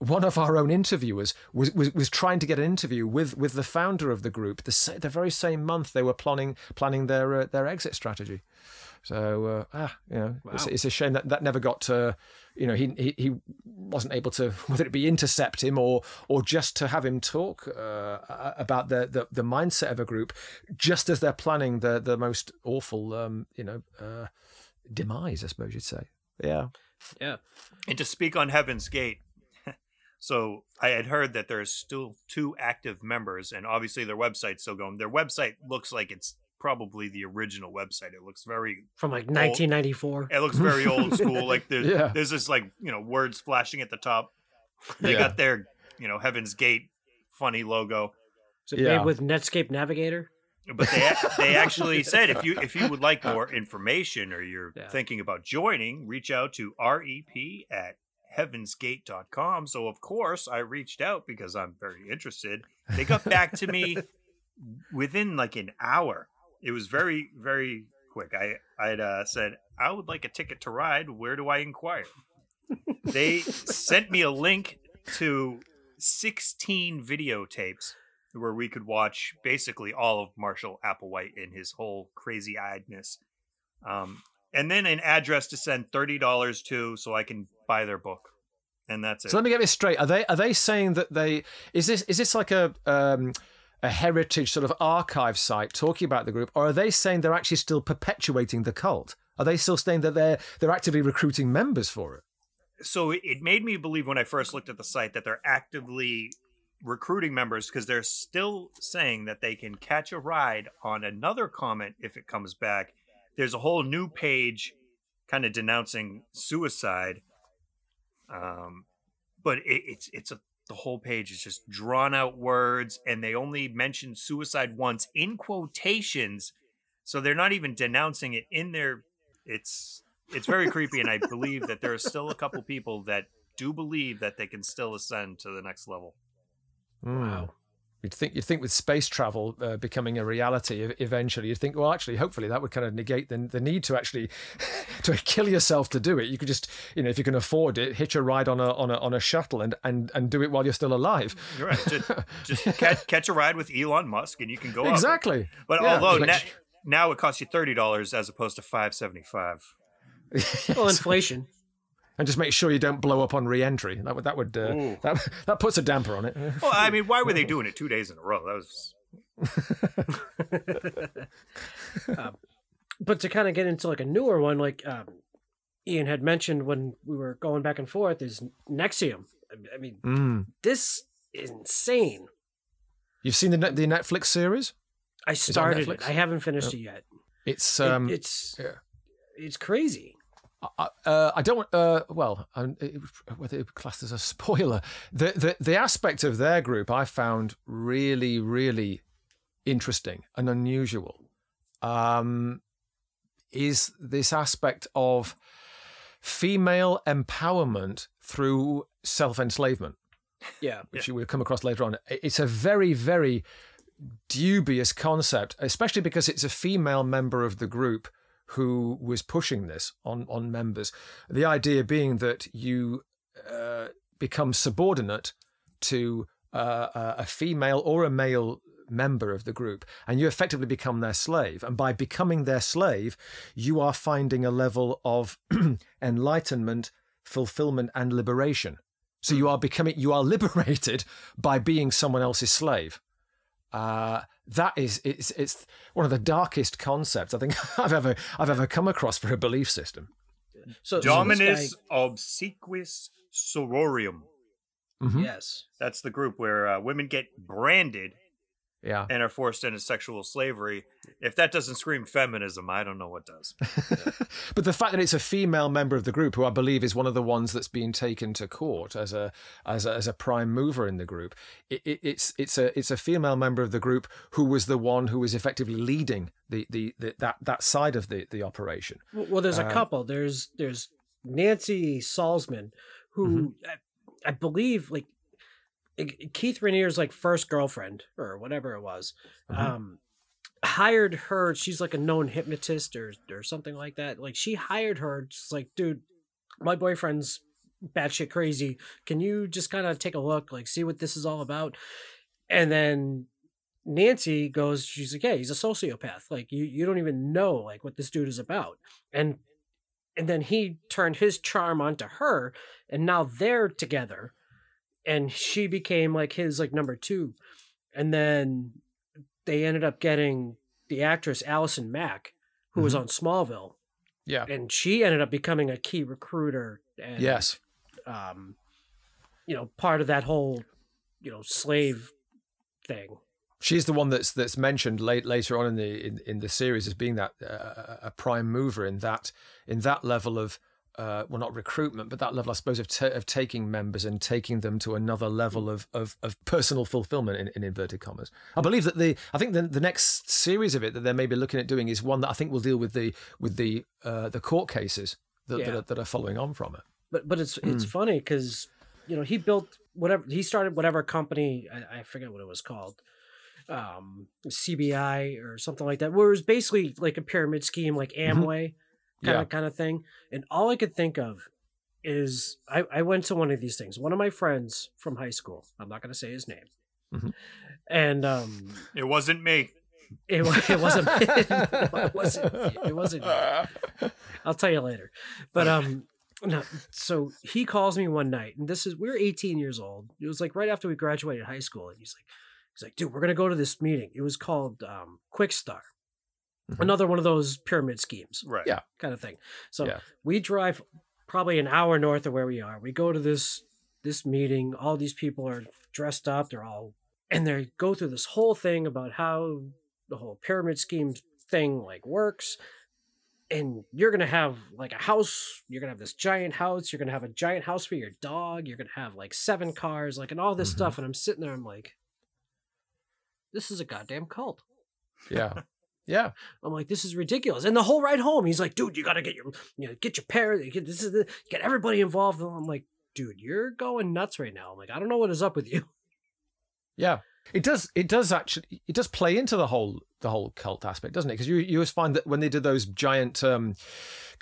one of our own interviewers was, was, was trying to get an interview with, with the founder of the group the, the very same month they were planning planning their uh, their exit strategy. So uh, ah, you know, wow. it's, it's, a shame that that never got to, you know, he, he he wasn't able to whether it be intercept him or or just to have him talk uh, about the, the, the mindset of a group, just as they're planning the the most awful, um, you know, uh, demise, I suppose you'd say. Yeah, yeah. And to speak on Heaven's Gate, so I had heard that there's still two active members, and obviously their website's still going. Their website looks like it's probably the original website. It looks very from like 1994. It looks very old school. Like there's, yeah. there's this like you know words flashing at the top. They yeah. got their you know Heaven's Gate funny logo. Is it yeah. made with Netscape Navigator? But they they actually said if you if you would like more information or you're yeah. thinking about joining, reach out to rep at heavensgate.com. So, of course, I reached out because I'm very interested. They got back to me within like an hour. It was very, very quick. I I'd uh, said I would like a ticket to ride. Where do I inquire? they sent me a link to 16 videotapes where we could watch basically all of Marshall Applewhite in his whole crazy eyedness. Um, and then an address to send thirty dollars to, so I can buy their book, and that's it. So let me get this straight: are they are they saying that they is this is this like a um, a heritage sort of archive site talking about the group, or are they saying they're actually still perpetuating the cult? Are they still saying that they're they're actively recruiting members for it? So it made me believe when I first looked at the site that they're actively recruiting members because they're still saying that they can catch a ride on another comment if it comes back there's a whole new page kind of denouncing suicide. Um, but it, it's it's a the whole page is just drawn out words, and they only mention suicide once in quotations, so they're not even denouncing it in their. It's it's very creepy, and I believe that there are still a couple people that do believe that they can still ascend to the next level. Wow. You'd think you'd think with space travel uh, becoming a reality eventually, you'd think, well, actually, hopefully that would kind of negate the, the need to actually to kill yourself to do it. You could just, you know, if you can afford it, hitch a ride on a on a on a shuttle and and and do it while you're still alive. You're right. Just, just catch, catch, a ride with Elon Musk, and you can go exactly. Up. But yeah. although na- now it costs you thirty dollars as opposed to five seventy five. well, inflation and just make sure you don't blow up on re-entry. That would that would uh, that that puts a damper on it. Well, I mean, why were they doing it two days in a row? That was. um, but to kind of get into like a newer one, like um, Ian had mentioned when we were going back and forth, is NXIVM. I mean, mm. this is insane. You've seen the the Netflix series? I started it. I haven't finished it yet. It's um, it, it's yeah. it's crazy. Uh, I don't. Uh, well, whether it classed as a spoiler, the, the the aspect of their group I found really, really interesting and unusual. Um, is this aspect of female empowerment through self enslavement? Yeah, which yeah. we'll come across later on. It's a very, very dubious concept, especially because it's a female member of the group who was pushing this on on members. The idea being that you uh, become subordinate to uh, a female or a male member of the group, and you effectively become their slave. And by becoming their slave, you are finding a level of enlightenment, fulfillment, and liberation. So you are becoming, you are liberated by being someone else's slave. Uh, that is, it's, it's one of the darkest concepts I think I've ever, I've ever come across for a belief system. So, Dominus so guy... obsequious sororium. Mm-hmm. Yes, that's the group where uh, women get branded yeah. and are forced into sexual slavery if that doesn't scream feminism i don't know what does. But the fact that it's a female member of the group who i believe is one of the ones that's being taken to court as a as a, as a prime mover in the group it, it, it's it's a it's a female member of the group who was the one who was effectively leading the the, the that that side of the the operation. Well there's a um, couple. There's there's nancy salzman who mm-hmm. I, I believe like Keith Raniere's like first girlfriend or whatever it was, mm-hmm. um, hired her. She's like a known hypnotist or or something like that. Like she hired her. Just like, dude, my boyfriend's batshit crazy. Can you just kind of take a look, like see what this is all about? And then Nancy goes, she's like, yeah, he's a sociopath. Like you, you don't even know like what this dude is about. And and then he turned his charm onto her, and now they're together and she became like his like number two. And then they ended up getting the actress allison mack who mm-hmm. was on smallville. Yeah. And she ended up becoming a key recruiter and yes. um you know part of that whole you know slave thing. She's the one that's that's mentioned late later on in the in, in the series as being that uh, a prime mover in that in that level of uh, well, not recruitment, but that level, I suppose, of, t- of taking members and taking them to another level of, of, of personal fulfillment in, in, inverted commas. I believe that the, I think the, the next series of it that they may be looking at doing is one that I think will deal with the, with the, uh, the court cases that, yeah. that, are, that, are, following on from it. But, but it's, it's mm. funny because, you know, he built whatever, he started whatever company, I, I forget what it was called, um, CBI or something like that, where it was basically like a pyramid scheme, like mm-hmm. Amway. Mm-hmm kind yeah. of kind of thing. And all I could think of is I, I went to one of these things. One of my friends from high school. I'm not going to say his name. Mm-hmm. And um, it wasn't me. It, it wasn't. no, it wasn't. It wasn't. I'll tell you later. But um, no. So he calls me one night, and this is we are 18 years old. It was like right after we graduated high school, and he's like, he's like, dude, we're gonna go to this meeting. It was called um, Quick Start mm-hmm. another one of those pyramid schemes, right? Yeah, kind of thing. So yeah. we drive probably an hour north of where we are. We go to this this meeting. All these people are dressed up. They're all and they go through this whole thing about how the whole pyramid scheme thing like works and you're gonna have like a house you're gonna have this giant house you're gonna have a giant house for your dog you're gonna have like seven cars like and all this mm-hmm. stuff and i'm sitting there i'm like this is a goddamn cult yeah Yeah, I'm like, this is ridiculous. And the whole ride home, he's like, dude, you got to get your, you know, get your parents, get this is the, get everybody involved. And I'm like, dude, you're going nuts right now. I'm like, I don't know what is up with you. Yeah, it does. It does actually. It does play into the whole the whole cult aspect, doesn't it? Because you you always find that when they did those giant um,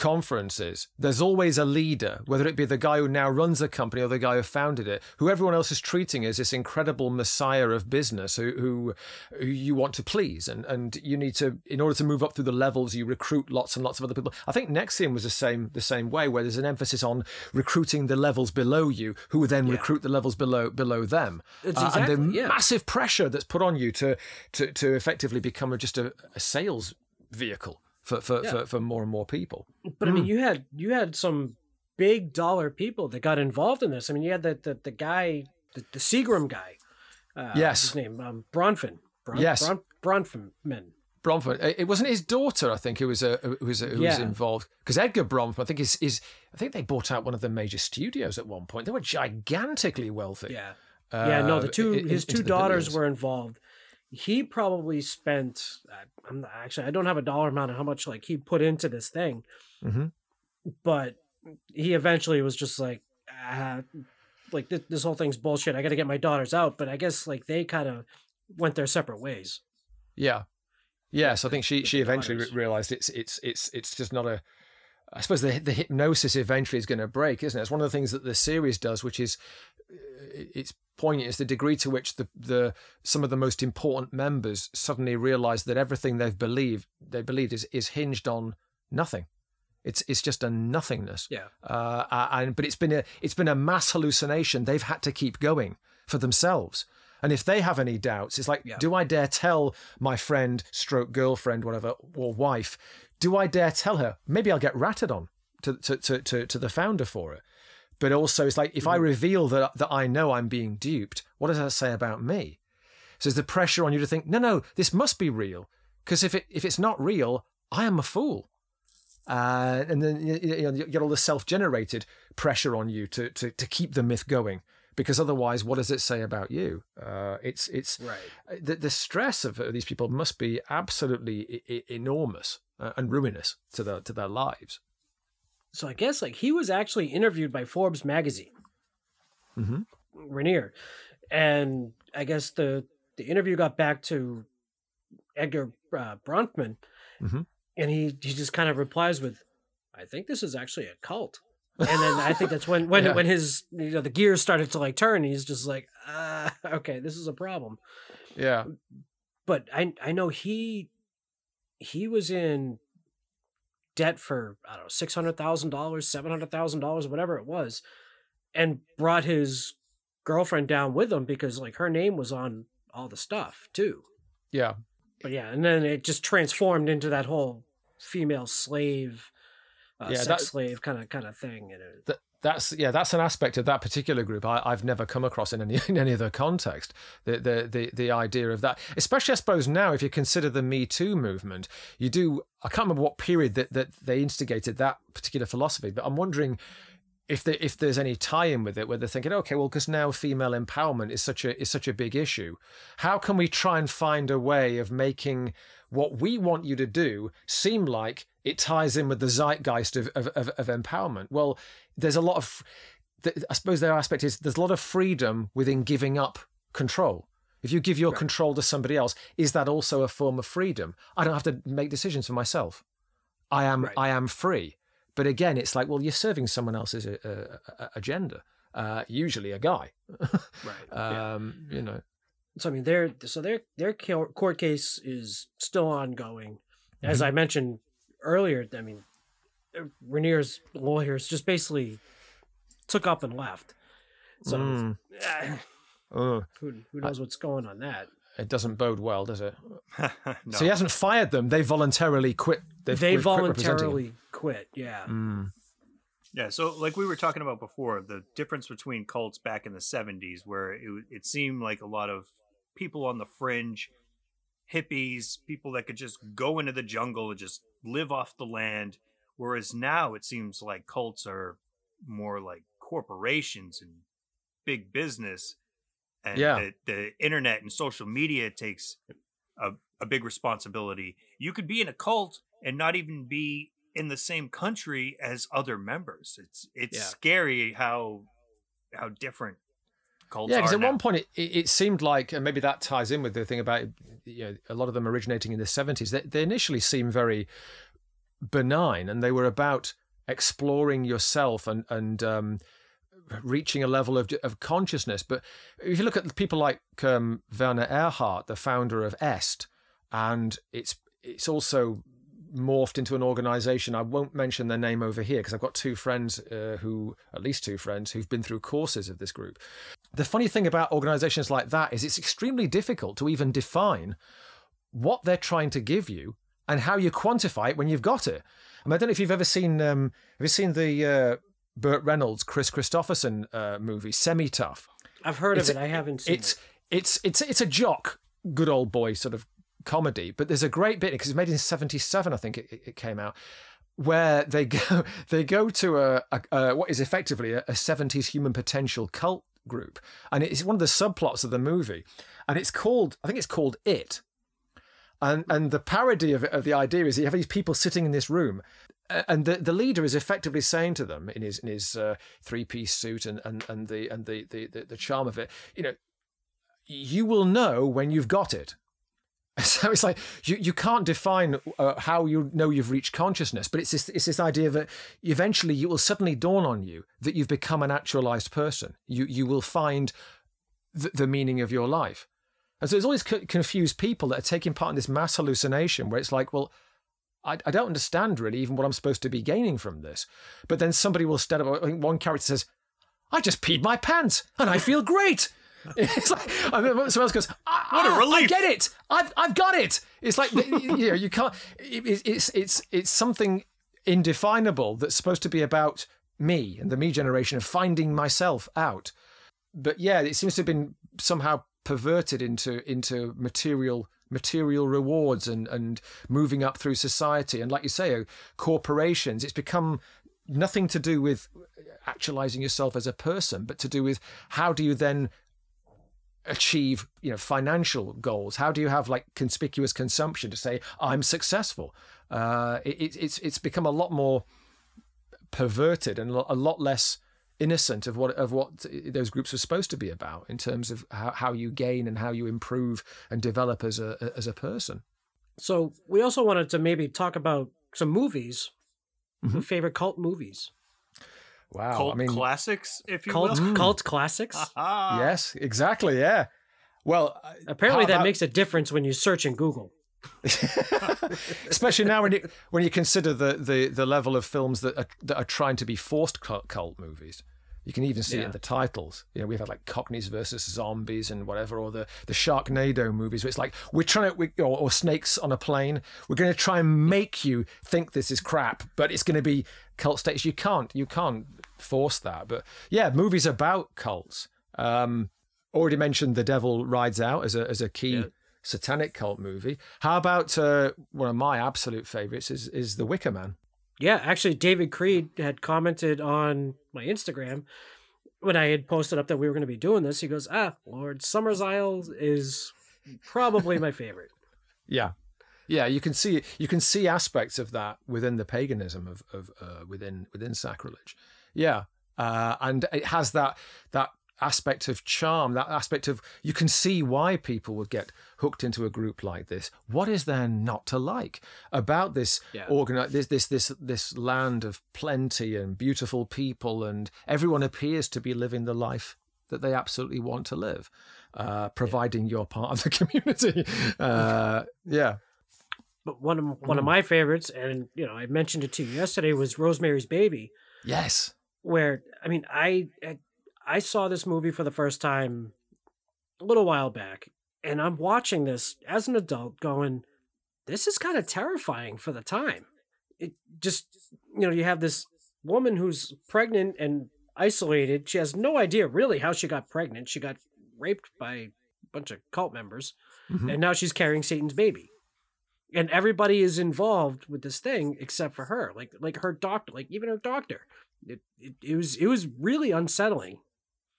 conferences, there's always a leader, whether it be the guy who now runs the company or the guy who founded it, who everyone else is treating as this incredible messiah of business who, who, who you want to please. And, and you need to, in order to move up through the levels, you recruit lots and lots of other people. I think NXIVM was the same, the same way, where there's an emphasis on recruiting the levels below you, who then yeah. recruit the levels below, below them. Exactly, uh, and the yeah. massive pressure that's put on you to, to, to effectively become just a, a sales vehicle for for, yeah. for, for more and more people. But mm. I mean, hmm. you had you had some big dollar people that got involved in this. I mean, you had the the, the guy, the, the Seagram guy. Uh, yes, his name um, Bronfman. Bron, yes, Bron, Bronfman. Bronfman. It wasn't his daughter, I think, who was uh, who was who yeah. was involved. Because Edgar Bronfman, I think is is I think they bought out one of the major studios at one point. They were gigantically wealthy. Yeah. Uh, yeah, no, the two in, his two daughters billions. were involved, he probably spent i'm not, actually i don't have a dollar amount of how much like he put into this thing mm-hmm. but he eventually was just like ah, like this, this whole thing's bullshit i gotta get my daughters out but i guess like they kind of went their separate ways. Yeah. Yes, I think she she eventually daughters. realized it's it's it's it's just not a. I suppose the the hypnosis eventually is going to break, isn't it? It's one of the things that the series does, which is uh, it's poignant is the degree to which the the some of the most important members suddenly realize that everything they've believed they believed is is hinged on nothing. It's it's just a nothingness. Yeah. Uh, and but it's been a it's been a mass hallucination. They've had to keep going for themselves. And if they have any doubts, it's like, do I dare tell my friend, stroke girlfriend, whatever, or wife? Do I dare tell her? Maybe I'll get ratted on to to to to, to the founder for it. But also, it's like if I reveal that that I know I'm being duped, what does that say about me? So there's the pressure on you to think, no, no, this must be real, because if it if it's not real, I am a fool. Uh, and then you, you, know, you get all the self-generated pressure on you to, to to keep the myth going, because otherwise, what does it say about you? Uh, it's it's right. the, the stress of these people must be absolutely I- enormous uh, and ruinous to their to their lives. So I guess like he was actually interviewed by Forbes magazine, Mm-hmm. Raniere, and I guess the the interview got back to Edgar uh, Bronfman, Mhm. and he he just kind of replies with, "I think this is actually a cult." And then I think that's when when Yeah. when his you know the gears started to like turn. He's just like, uh, okay, this is a problem. Yeah. But I I know he he was in debt for I don't know six hundred thousand dollars, seven hundred thousand dollars, whatever it was, and brought his girlfriend down with him because like her name was on all the stuff too. Yeah. But yeah, and then it just transformed into that whole female slave, uh, Yeah, sex that- slave kind of kind of thing. And it, That, that's yeah, that's an aspect of that particular group I, I've never come across in any in any other context. The, the the the idea of that, especially I suppose now, if you consider the Me Too movement, you do. I can't remember what period that, that they instigated that particular philosophy, but I'm wondering if there, if there's any tie-in with it, where they're thinking, okay, well, because now female empowerment is such a is such a big issue, how can we try and find a way of making what we want you to do seem like it ties in with the zeitgeist of of, of, of empowerment? Well, there's a lot of, I suppose their aspect is there's a lot of freedom within giving up control. If you give your control to somebody else, is that also a form of freedom? I don't have to make decisions for myself. I am I am free. But again, it's like, well, you're serving someone else's uh, uh, agenda. Uh, usually, a guy. right. Um, You know. so I mean, their so their their court case is still ongoing. As Mhm. I mentioned earlier, I mean, uh, Raniere's lawyers just basically took up and left. So Mm. Uh, who who knows what's going on that? It doesn't bode well, does it? No. So he hasn't fired them. They voluntarily quit. They've they quit voluntarily quit. Yeah. Mm. Yeah, so like we were talking about before, the difference between cults back in the 70s, where it, it seemed like a lot of people on the fringe, hippies, people that could just go into the jungle and just live off the land. Whereas now it seems like cults are more like corporations and big business. And Yeah. the, the internet and social media takes a, a big responsibility. You could be in a cult and not even be in the same country as other members. It's it's Yeah. scary how how different cults Yeah, because at now. one point it, it, it seemed like, and maybe that ties in with the thing about you know a lot of them originating in the seventies. They, they initially seemed very benign, and they were about exploring yourself and and um, reaching a level of of consciousness. But if you look at people like um, Werner Erhard, the founder of Est, and it's it's also morphed into an organization. I won't mention their name over here because I've got two friends uh, who, at least two friends, who've been through courses of this group. The funny thing about organizations like that is it's extremely difficult to even define what they're trying to give you and how you quantify it when you've got it. I, mean, I don't know if you've ever seen um, have you seen the uh, Burt Reynolds, Kris Kristofferson uh, movie Semi Tough? I've heard It's- of it. I haven't seen it's it. it's it's it's a jock, good old boy sort of comedy. But there's a great bit because it's made in '77, I think it, it came out, where they go they go to a, a, a what is effectively a, a '70s human potential cult group, and it's one of the subplots of the movie, and it's called I think it's called It. And and the parody of it, of the idea is you have these people sitting in this room, and the, the leader is effectively saying to them in his in his uh, three piece suit and, and, and the and the, the, the, charm of it, you know, you will know when you've got it. So it's like you, you can't define uh, how you know you've reached consciousness, but it's this it's this idea that eventually it will suddenly dawn on you that you've become an actualized person. You you will find the, the meaning of your life, and so there's always co- confused people that are taking part in this mass hallucination where it's like, well, I, I don't understand really even what I'm supposed to be gaining from this, but then somebody will stand up. I think one character says, "I just peed my pants and I feel great." It's like and then someone else goes, "Ah, What a ah, I get it. I've I've got it. It's like you know you can't. It, it's it's it's something indefinable that's supposed to be about me and the me generation of finding myself out. But yeah, it seems to have been somehow perverted into into material material rewards and and moving up through society. And like you say uh, corporations it's become nothing to do with actualizing yourself as a person but to do with how do you then achieve you know financial goals? How do you have like conspicuous consumption to say i'm successful uh it, it's it's become a lot more perverted and a lot less innocent of what of what those groups were supposed to be about in terms of how, how you gain and how you improve and develop as a as a person So we also wanted to maybe talk about some movies, Mm-hmm. favorite cult movies, wow Cult i mean classics, if you cult will. cult classics. Yes exactly yeah well Apparently, that about- makes a difference when you search in Google. especially now when you when you consider the the the level of films that are, that are trying to be forced cult, cult movies. You can even see it in the titles. You know, we've had like Cockneys versus Zombies and whatever, or the the Sharknado movies. Where it's like we're trying to, we, or, or Snakes on a Plane. We're going to try and make you think this is crap, but it's going to be cult status. You can't, you can't force that. But yeah, movies about cults. Um, already mentioned The Devil Rides Out as a as a key satanic cult movie. How about uh, one of my absolute favorites is is The Wicker Man. Yeah, actually, David Creed had commented on my Instagram when I had posted up that we were going to be doing this. He goes, "Ah, Lord Summerisle is probably my favorite." Yeah, yeah. You can see you can see aspects of that within the paganism of of uh, within within sacrilege. Yeah, uh, and it has that that aspect of charm, that aspect of you can see why people would get hooked into a group like this. What is there not to like about this Yeah. organi- this this this this land of plenty and beautiful people, and everyone appears to be living the life that they absolutely want to live, uh, providing you're part of the community. Uh, yeah. But one of one of my favorites, and you know, I mentioned it to you yesterday, was Rosemary's Baby. Yes. Where I mean, I I- I saw this movie for the first time a little while back, and I'm watching this as an adult, going, "This is kind of terrifying for the time." It just you know, you have this woman who's pregnant and isolated. She has no idea really how she got pregnant. She got raped by a bunch of cult members, Mhm. and now she's carrying Satan's baby and everybody is involved with this thing except for her like like her doctor like even her doctor it, it, it was it was really unsettling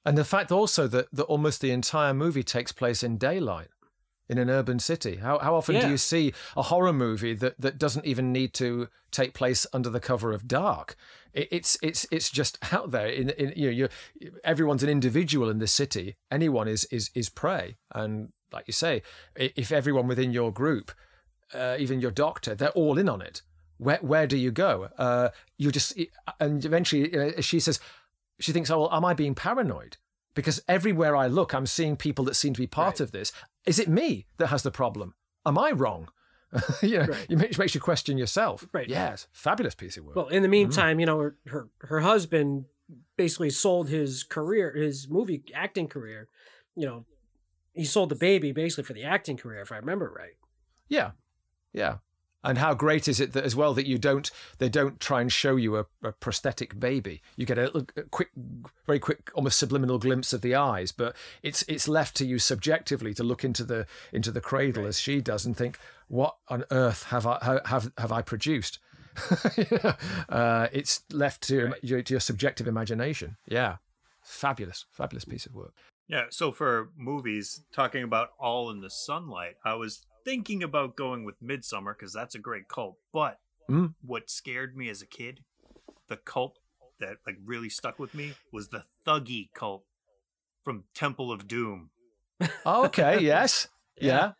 And the fact also that, that almost the entire movie takes place in daylight in an urban city. How, how often do you see a horror movie that, that doesn't even need to take place under the cover of dark? It, it's it's it's just out there. In, in you know, you're, everyone's an individual in this city. Anyone is is is prey. And like you say, if everyone within your group, uh, even your doctor, they're all in on it. Where where do you go? Uh, you just and eventually uh, she says, she thinks, oh, well, am I being paranoid? Because everywhere I look, I'm seeing people that seem to be part of this. Is it me that has the problem? Am I wrong? you know, it makes, makes you question yourself. Right. Yes, fabulous piece of work. well in the meantime mm. you know her, her her husband basically sold his career his movie acting career you know he sold the baby basically for the acting career if i remember right Yeah, yeah. And how great is it that as well that you don't they don't try and show you a, a prosthetic baby. You get a, a quick, very quick, almost subliminal glimpse of the eyes, but it's it's left to you subjectively to look into the into the cradle as she does and think, what on earth have I ha- have have I produced? uh, it's left to, your, to your subjective imagination. Yeah, fabulous, fabulous piece of work. Yeah, so for movies, talking about All in the Sunlight, I was thinking about going with Midsummer because that's a great cult. But Mm. what scared me as a kid, the cult that like really stuck with me was the Thuggee cult from Temple of Doom. Oh, okay. Yes. Yeah.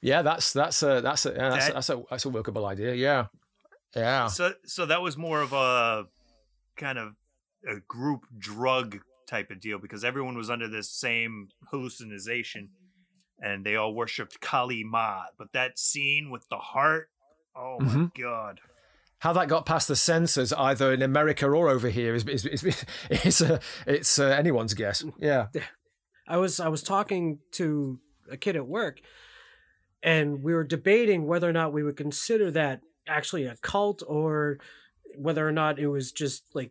Yeah. That's that's a that's a yeah, that's, That- that's a that's a workable idea. Yeah. Yeah. So so that was more of a kind of a group drug type of deal because everyone was under this same hallucination and they all worshipped Kali Ma. But that scene with the heart, oh my Mhm. god. How that got past the censors, either in America or over here, is is is, is uh, it's uh, anyone's guess. Yeah. I was I was talking to a kid at work, and we were debating whether or not we would consider that actually a cult or whether or not it was just like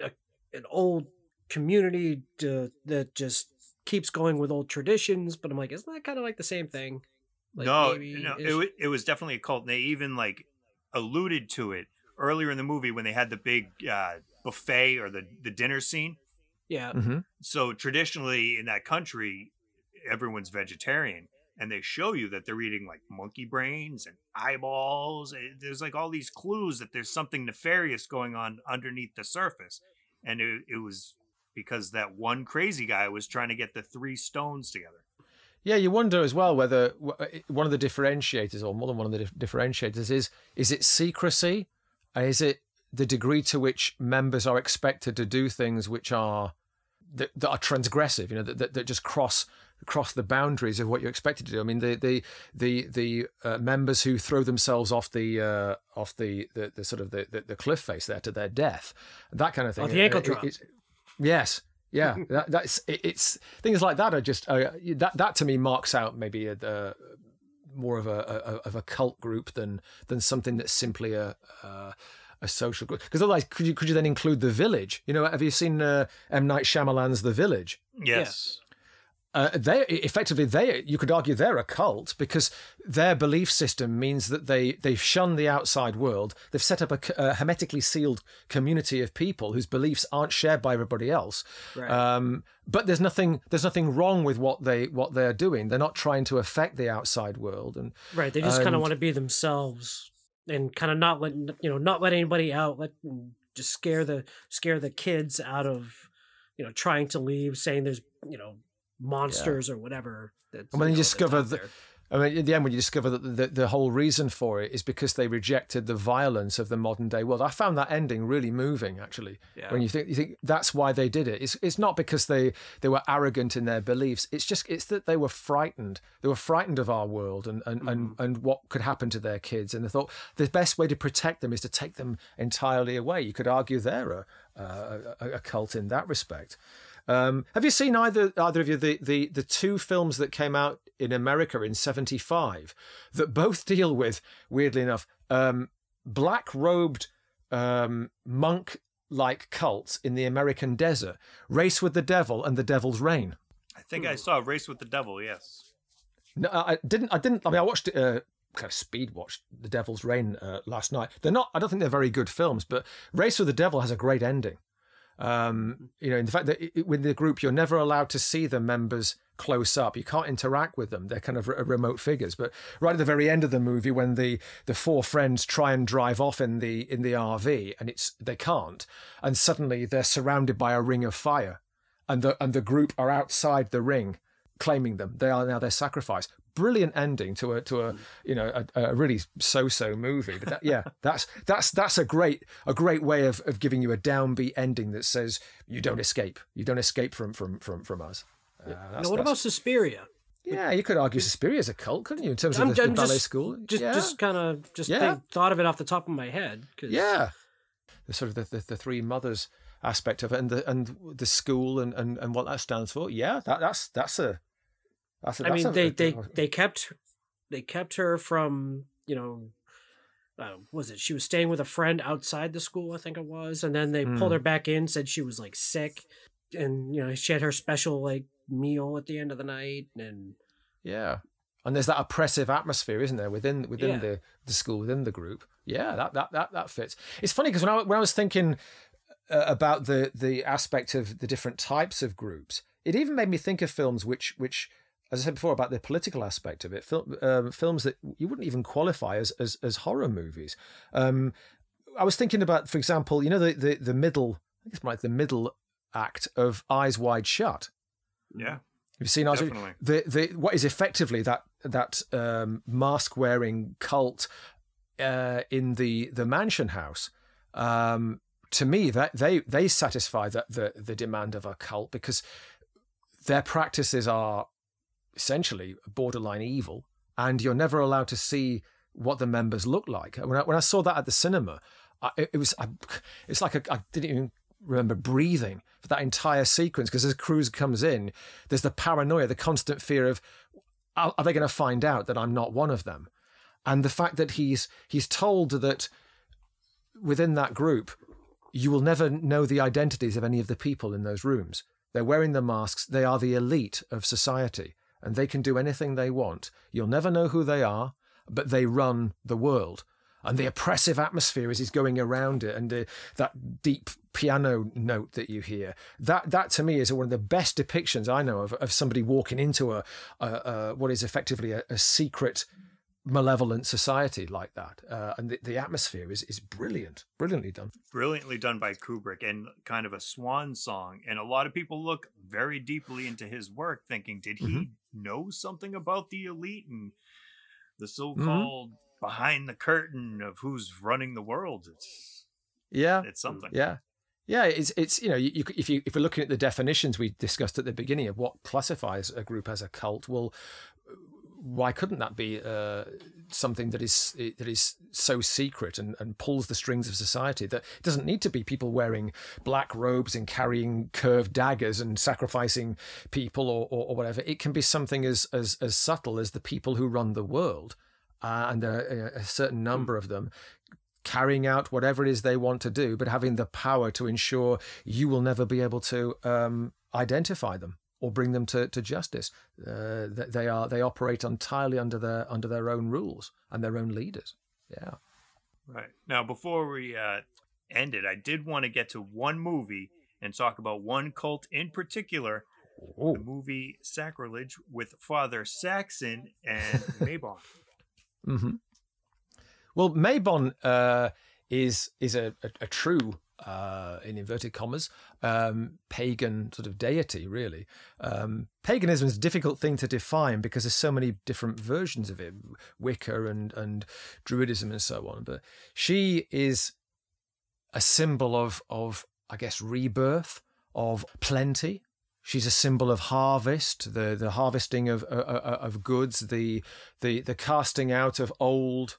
a, an old community to, that just keeps going with old traditions. But I'm like, isn't that kind of like the same thing? Like no, no, it, is- wa- it was definitely a cult. And they even like alluded to it earlier in the movie when they had the big uh, buffet or the, the dinner scene. yeah. Mm-hmm. So traditionally in that country, everyone's vegetarian, and they show you that they're eating like monkey brains and eyeballs. There's like all these clues that there's something nefarious going on underneath the surface, and it, it was because that one crazy guy was trying to get the three stones together. Yeah, you wonder as well whether uh, one of the differentiators, or more than one of the differentiators, is is it secrecy, is it the degree to which members are expected to do things which are that, that are transgressive, you know, that, that, that just cross cross the boundaries of what you're expected to do. I mean, the the the the uh, members who throw themselves off the uh, off the, the the sort of the, the the cliff face there to their death, that kind of thing. Oh, the ankle Uh, it- drop. it's- yes. Yeah, that, that's it, it's things like that are just uh, that that to me marks out maybe a, the more of a, a of a cult group than than something that's simply a a, a social group. Because otherwise, could you could you then include the village? You know, have you seen uh, M Night Shyamalan's The Village? Yes. Uh, they effectively they you could argue they're a cult because their belief system means that they they've shunned the outside world. They've set up a hermetically sealed community of people whose beliefs aren't shared by everybody else. Right. Um, but there's nothing there's nothing wrong with what they what they're doing. They're not trying to affect the outside world. And Right. They just kind of want to be themselves and kind of not let you know not let anybody out. Let just scare the scare the kids out of you know trying to leave, saying there's you know monsters or whatever. That's, And when you know, discover that. I mean, in the end, when you discover that the, the whole reason for it is because they rejected the violence of the modern day world, I found that ending really moving. Actually, Yeah. when you think you think that's why they did it. It's it's not because they they were arrogant in their beliefs. It's just it's that they were frightened. They were frightened of our world and and and, mm. and what could happen to their kids. And they thought the best way to protect them is to take them entirely away. You could argue they're a, a, a cult in that respect. Um, have you seen either either of you the, the the two films that came out in America in '75 that both deal with, weirdly enough, um, black robed um, monk like cults in the American desert, Race with the Devil and The Devil's Rain? I think I saw Race with the Devil. Yes. No, I I didn't. I didn't. I mean, I watched it. Uh, kind of speed watched The Devil's Rain uh, last night. They're not. I don't think they're very good films, but Race with the Devil has a great ending. Um, you know, in the fact that it, with the group, you're never allowed to see the members close up. You can't interact with them. They're kind of re- remote figures. But right at the very end of the movie, when the the four friends try and drive off in the in the RV, and it's they can't, and suddenly they're surrounded by a ring of fire, and the and the group are outside the ring, claiming them. They are now their sacrifice. Brilliant ending to a to a you know a, a really so-so movie. But that, yeah, that's that's that's a great a great way of, of giving you a downbeat ending that says you don't escape. You don't escape from from from from us. Uh, Now, what about Suspiria? yeah, you could argue Suspiria is a cult, couldn't you? In terms of I'm, the, the I'm ballet just, school, Just, yeah. just kind of just Yeah. think, thought of it off the top of my head. 'cause- Yeah, the sort of the, the, the three mothers aspect of it, and the and the school and, and, and what that stands for. Yeah, that that's that's a that's. A, I that's mean, they they they kept they kept her from you know. Uh, was it she was staying with a friend outside the school? I think it was, and then they pulled Hmm. her back in, said she was like sick, and you know she had her special like meal at the end of the night, and Yeah, and there's that oppressive atmosphere, isn't there, within within Yeah. the, the school, within the group. Yeah, that that that, that fits. It's funny because when I when I was thinking uh, about the the aspect of the different types of groups, it even made me think of films which which. As I said before about the political aspect of it, film, um, films that you wouldn't even qualify as as, as horror movies. Um, I was thinking about, for example, you know the the, the middle, I think it's like the middle act of Eyes Wide Shut. Yeah. You've seen Eyes Definitely. The the what is effectively that that um, mask wearing cult uh, in the the mansion house. Um, to me, that they they satisfy that the the demand of a cult because their practices are essentially borderline evil, and you're never allowed to see what the members look like. When I, when I saw that at the cinema, I, it, was I, it's like I didn't even remember breathing for that entire sequence because as Cruise comes in, there's the paranoia, the constant fear of are, are they going to find out that I'm not one of them, and the fact that he's he's told that within that group you will never know the identities of any of the people in those rooms. They're wearing the masks. They are the elite of society, and they can do anything they want. You'll never know who they are, but they run the world. And the oppressive atmosphere as he's going around it, and the, that deep piano note that you hear, that that to me is one of the best depictions I know of of somebody walking into a, a, a what is effectively a, a secret malevolent society like that. Uh, and the, the atmosphere is, is brilliant, brilliantly done. Brilliantly done by Kubrick and kind of a swan song. And a lot of people look very deeply into his work, thinking, did he Mm-hmm. know something about the elite and the so called behind the curtain of who's running the world? It's, Yeah, it's something. Yeah, yeah. It's it's you know you, you, if you if we're looking at the definitions we discussed at the beginning of what classifies a group as a cult, well, why couldn't that be uh, something that is that is so secret and, and pulls the strings of society that it doesn't need to be people wearing black robes and carrying curved daggers and sacrificing people or, or, or whatever. It can be something as, as as subtle as the people who run the world, uh, and there are a certain number of them carrying out whatever it is they want to do, but having the power to ensure you will never be able to um, identify them or bring them to, to justice. Uh, they are they operate entirely under their under their own rules and their own leaders. Yeah. Right. Now, before we uh, end it, I did want to get to one movie and talk about one cult in particular. The movie Sacrilege with Father Saxon and Mabon. hmm Well, Mabon uh, is is a, a, a true, uh, in inverted commas, um, pagan sort of deity. Really, um, paganism is a difficult thing to define because there's so many different versions of it, Wicca and and Druidism and so on. But she is a symbol of of I guess rebirth, of plenty. She's a symbol of harvest, the the harvesting of uh, uh, of goods, the the the casting out of old,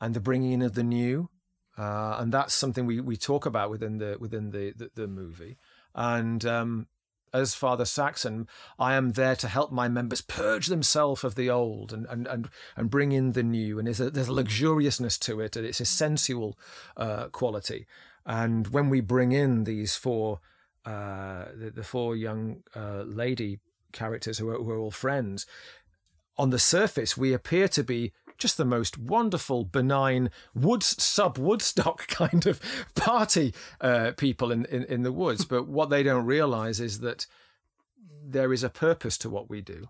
and the bringing in of the new, uh, and that's something we, we talk about within the within the the, the movie. And um, as Father Saxon, I am there to help my members purge themselves of the old and and and, and bring in the new. And there's a, there's a luxuriousness to it, and it's a sensual uh, quality. And when we bring in these four uh, the, the four young uh, lady characters who are, who are all friends, on the surface we appear to be just the most wonderful, benign woods sub Woodstock kind of party uh, people in, in in the woods. but what they don't realize is that there is a purpose to what we do,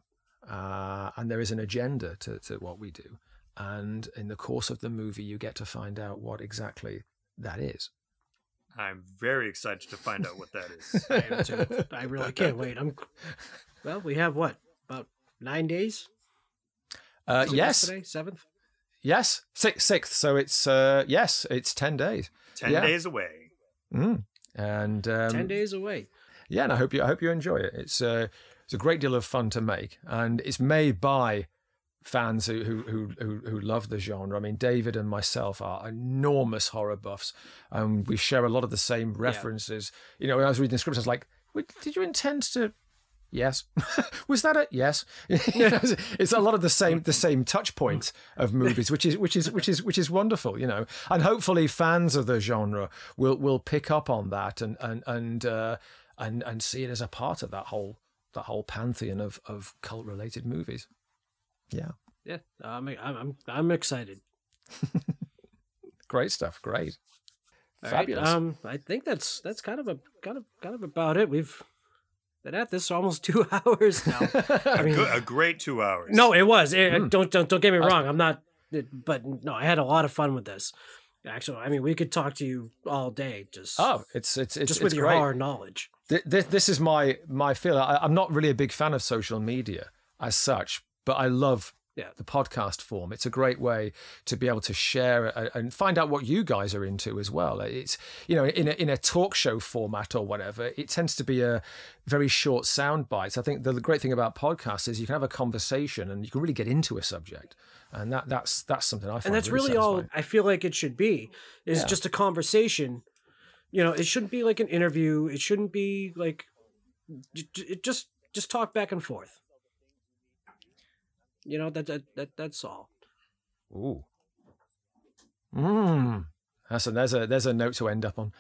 uh, and there is an agenda to, to what we do. And in the course of the movie, you get to find out what exactly that is. I'm very excited to find out what that is. I am too. I really can't wait. I'm. Well, we have what about nine days? Uh, yes, yesterday, seventh. yes, sixth, sixth. So it's uh, yes, it's ten days. 10 Yeah. days away. Mm. And um, Ten days away. yeah, and I hope you I hope you enjoy it. It's uh, it's a great deal of fun to make, and it's made by fans who who who who, who love the genre. I mean, David and myself are enormous horror buffs, and we share a lot of the same references. You know, when I was reading the scripts, I was like, "Did you intend to?" Yes. was that it? Yes. You know, it's- it's a lot of the same the same touch points of movies, which is which is which is which is wonderful, you know. And hopefully fans of the genre will will pick up on that and and and uh, and and see it as a part of that whole that whole pantheon of of cult related movies. Yeah. Yeah, I'm I'm I'm, I'm excited. Great stuff. Great. All right, Fabulous. Um, I think that's that's kind of a kind of kind of about it. We've been at this almost two hours now. I A, mean, good, a great two hours. no, it was. It- Mm. Don't don't don't get me wrong. I'm not. But no, I had a lot of fun with this. Actually, I mean, we could talk to you all day. Just oh, it's it's it's just it's with your great. knowledge. this, this is my my feel. I, I'm not really a big fan of social media as such, but I love Yeah. the podcast form. It's a great way to be able to share and find out what you guys are into as well. It's you know in a, in a talk show format or whatever, it tends to be a very short sound bites. I think the great thing about podcasts is you can have a conversation and you can really get into a subject, and that that's that's something I find. and that's really, all I feel like it should be is Yeah. just a conversation. You know, it shouldn't be like an interview. It shouldn't be like it just just talk back and forth. You know that that, that that's all. Ooh. Mm. That's a, there's a there's a note to end up on.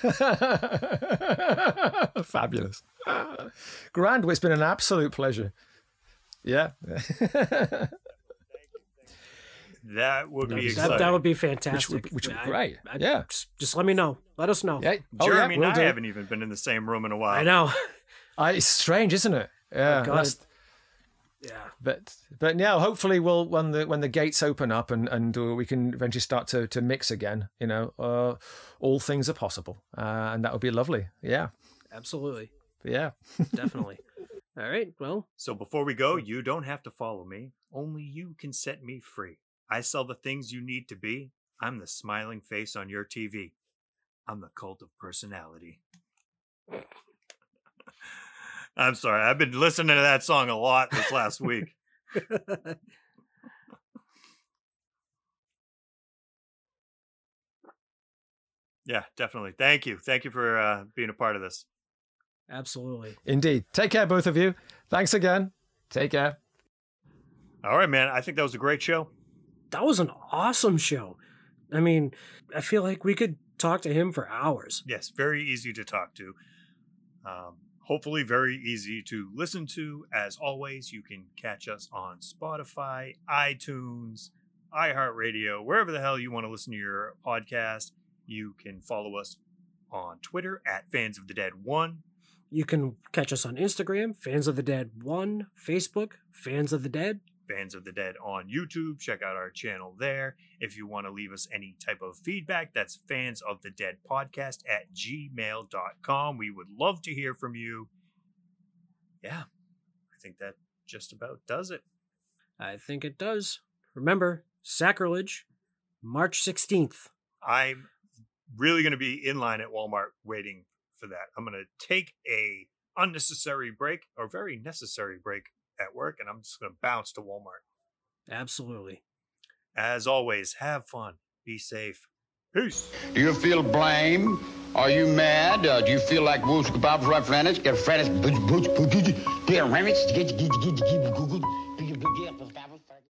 Fabulous. Grand, it's been an absolute pleasure. Yeah. That would be That, that would be fantastic. would- which would be great. I- Yeah. Just, just let me know. Let us know. Yeah. Oh, Jeremy yeah, we'll and do. I haven't even been in the same room in a while. I know. Uh, it's strange, isn't it? Yeah. God, that's- Yeah. but but yeah, hopefully we'll when the when the gates open up and and uh, we can eventually start to to mix again. You know, uh, all things are possible, uh, and that would be lovely. Yeah. Absolutely. Yeah. Definitely. all right. Well, So before we go, you don't have to follow me. Only you can set me free. I sell the things you need to be. I'm the smiling face on your TV. I'm the cult of personality. I'm sorry. I've been listening to that song a lot this last week. Yeah, definitely. Thank you. Thank you for uh, being a part of this. absolutely. Indeed. Take care, both of you. Thanks again. Take care. All right, man. I think that was a great show. That was an awesome show. I mean, I feel like we could talk to him for hours. Yes, very easy to talk to. Um, hopefully, very easy to listen to. As always, you can catch us on Spotify, iTunes, iHeartRadio, wherever the hell you want to listen to your podcast. You can follow us on Twitter at Fans of the Dead One. You can catch us on Instagram, Fans of the Dead 1, Facebook, Fans of the Dead. Fans of the Dead on YouTube. Check out our channel there. If you want to leave us any type of feedback, that's fans of the dead podcast at gmail.com. We would love to hear from you. Yeah, I think that just about does it. I think it does. Remember, sacrilege, March 16th. I'm really going to be in line at Walmart waiting for that. I'm going to take a unnecessary break or very necessary break at work and I'm just going to bounce to Walmart. Absolutely. As always, have fun. Be safe. Peace. Do you feel blame? Are you mad? Uh, do you feel like Woods Kebab's right Flanders? Get Flanders,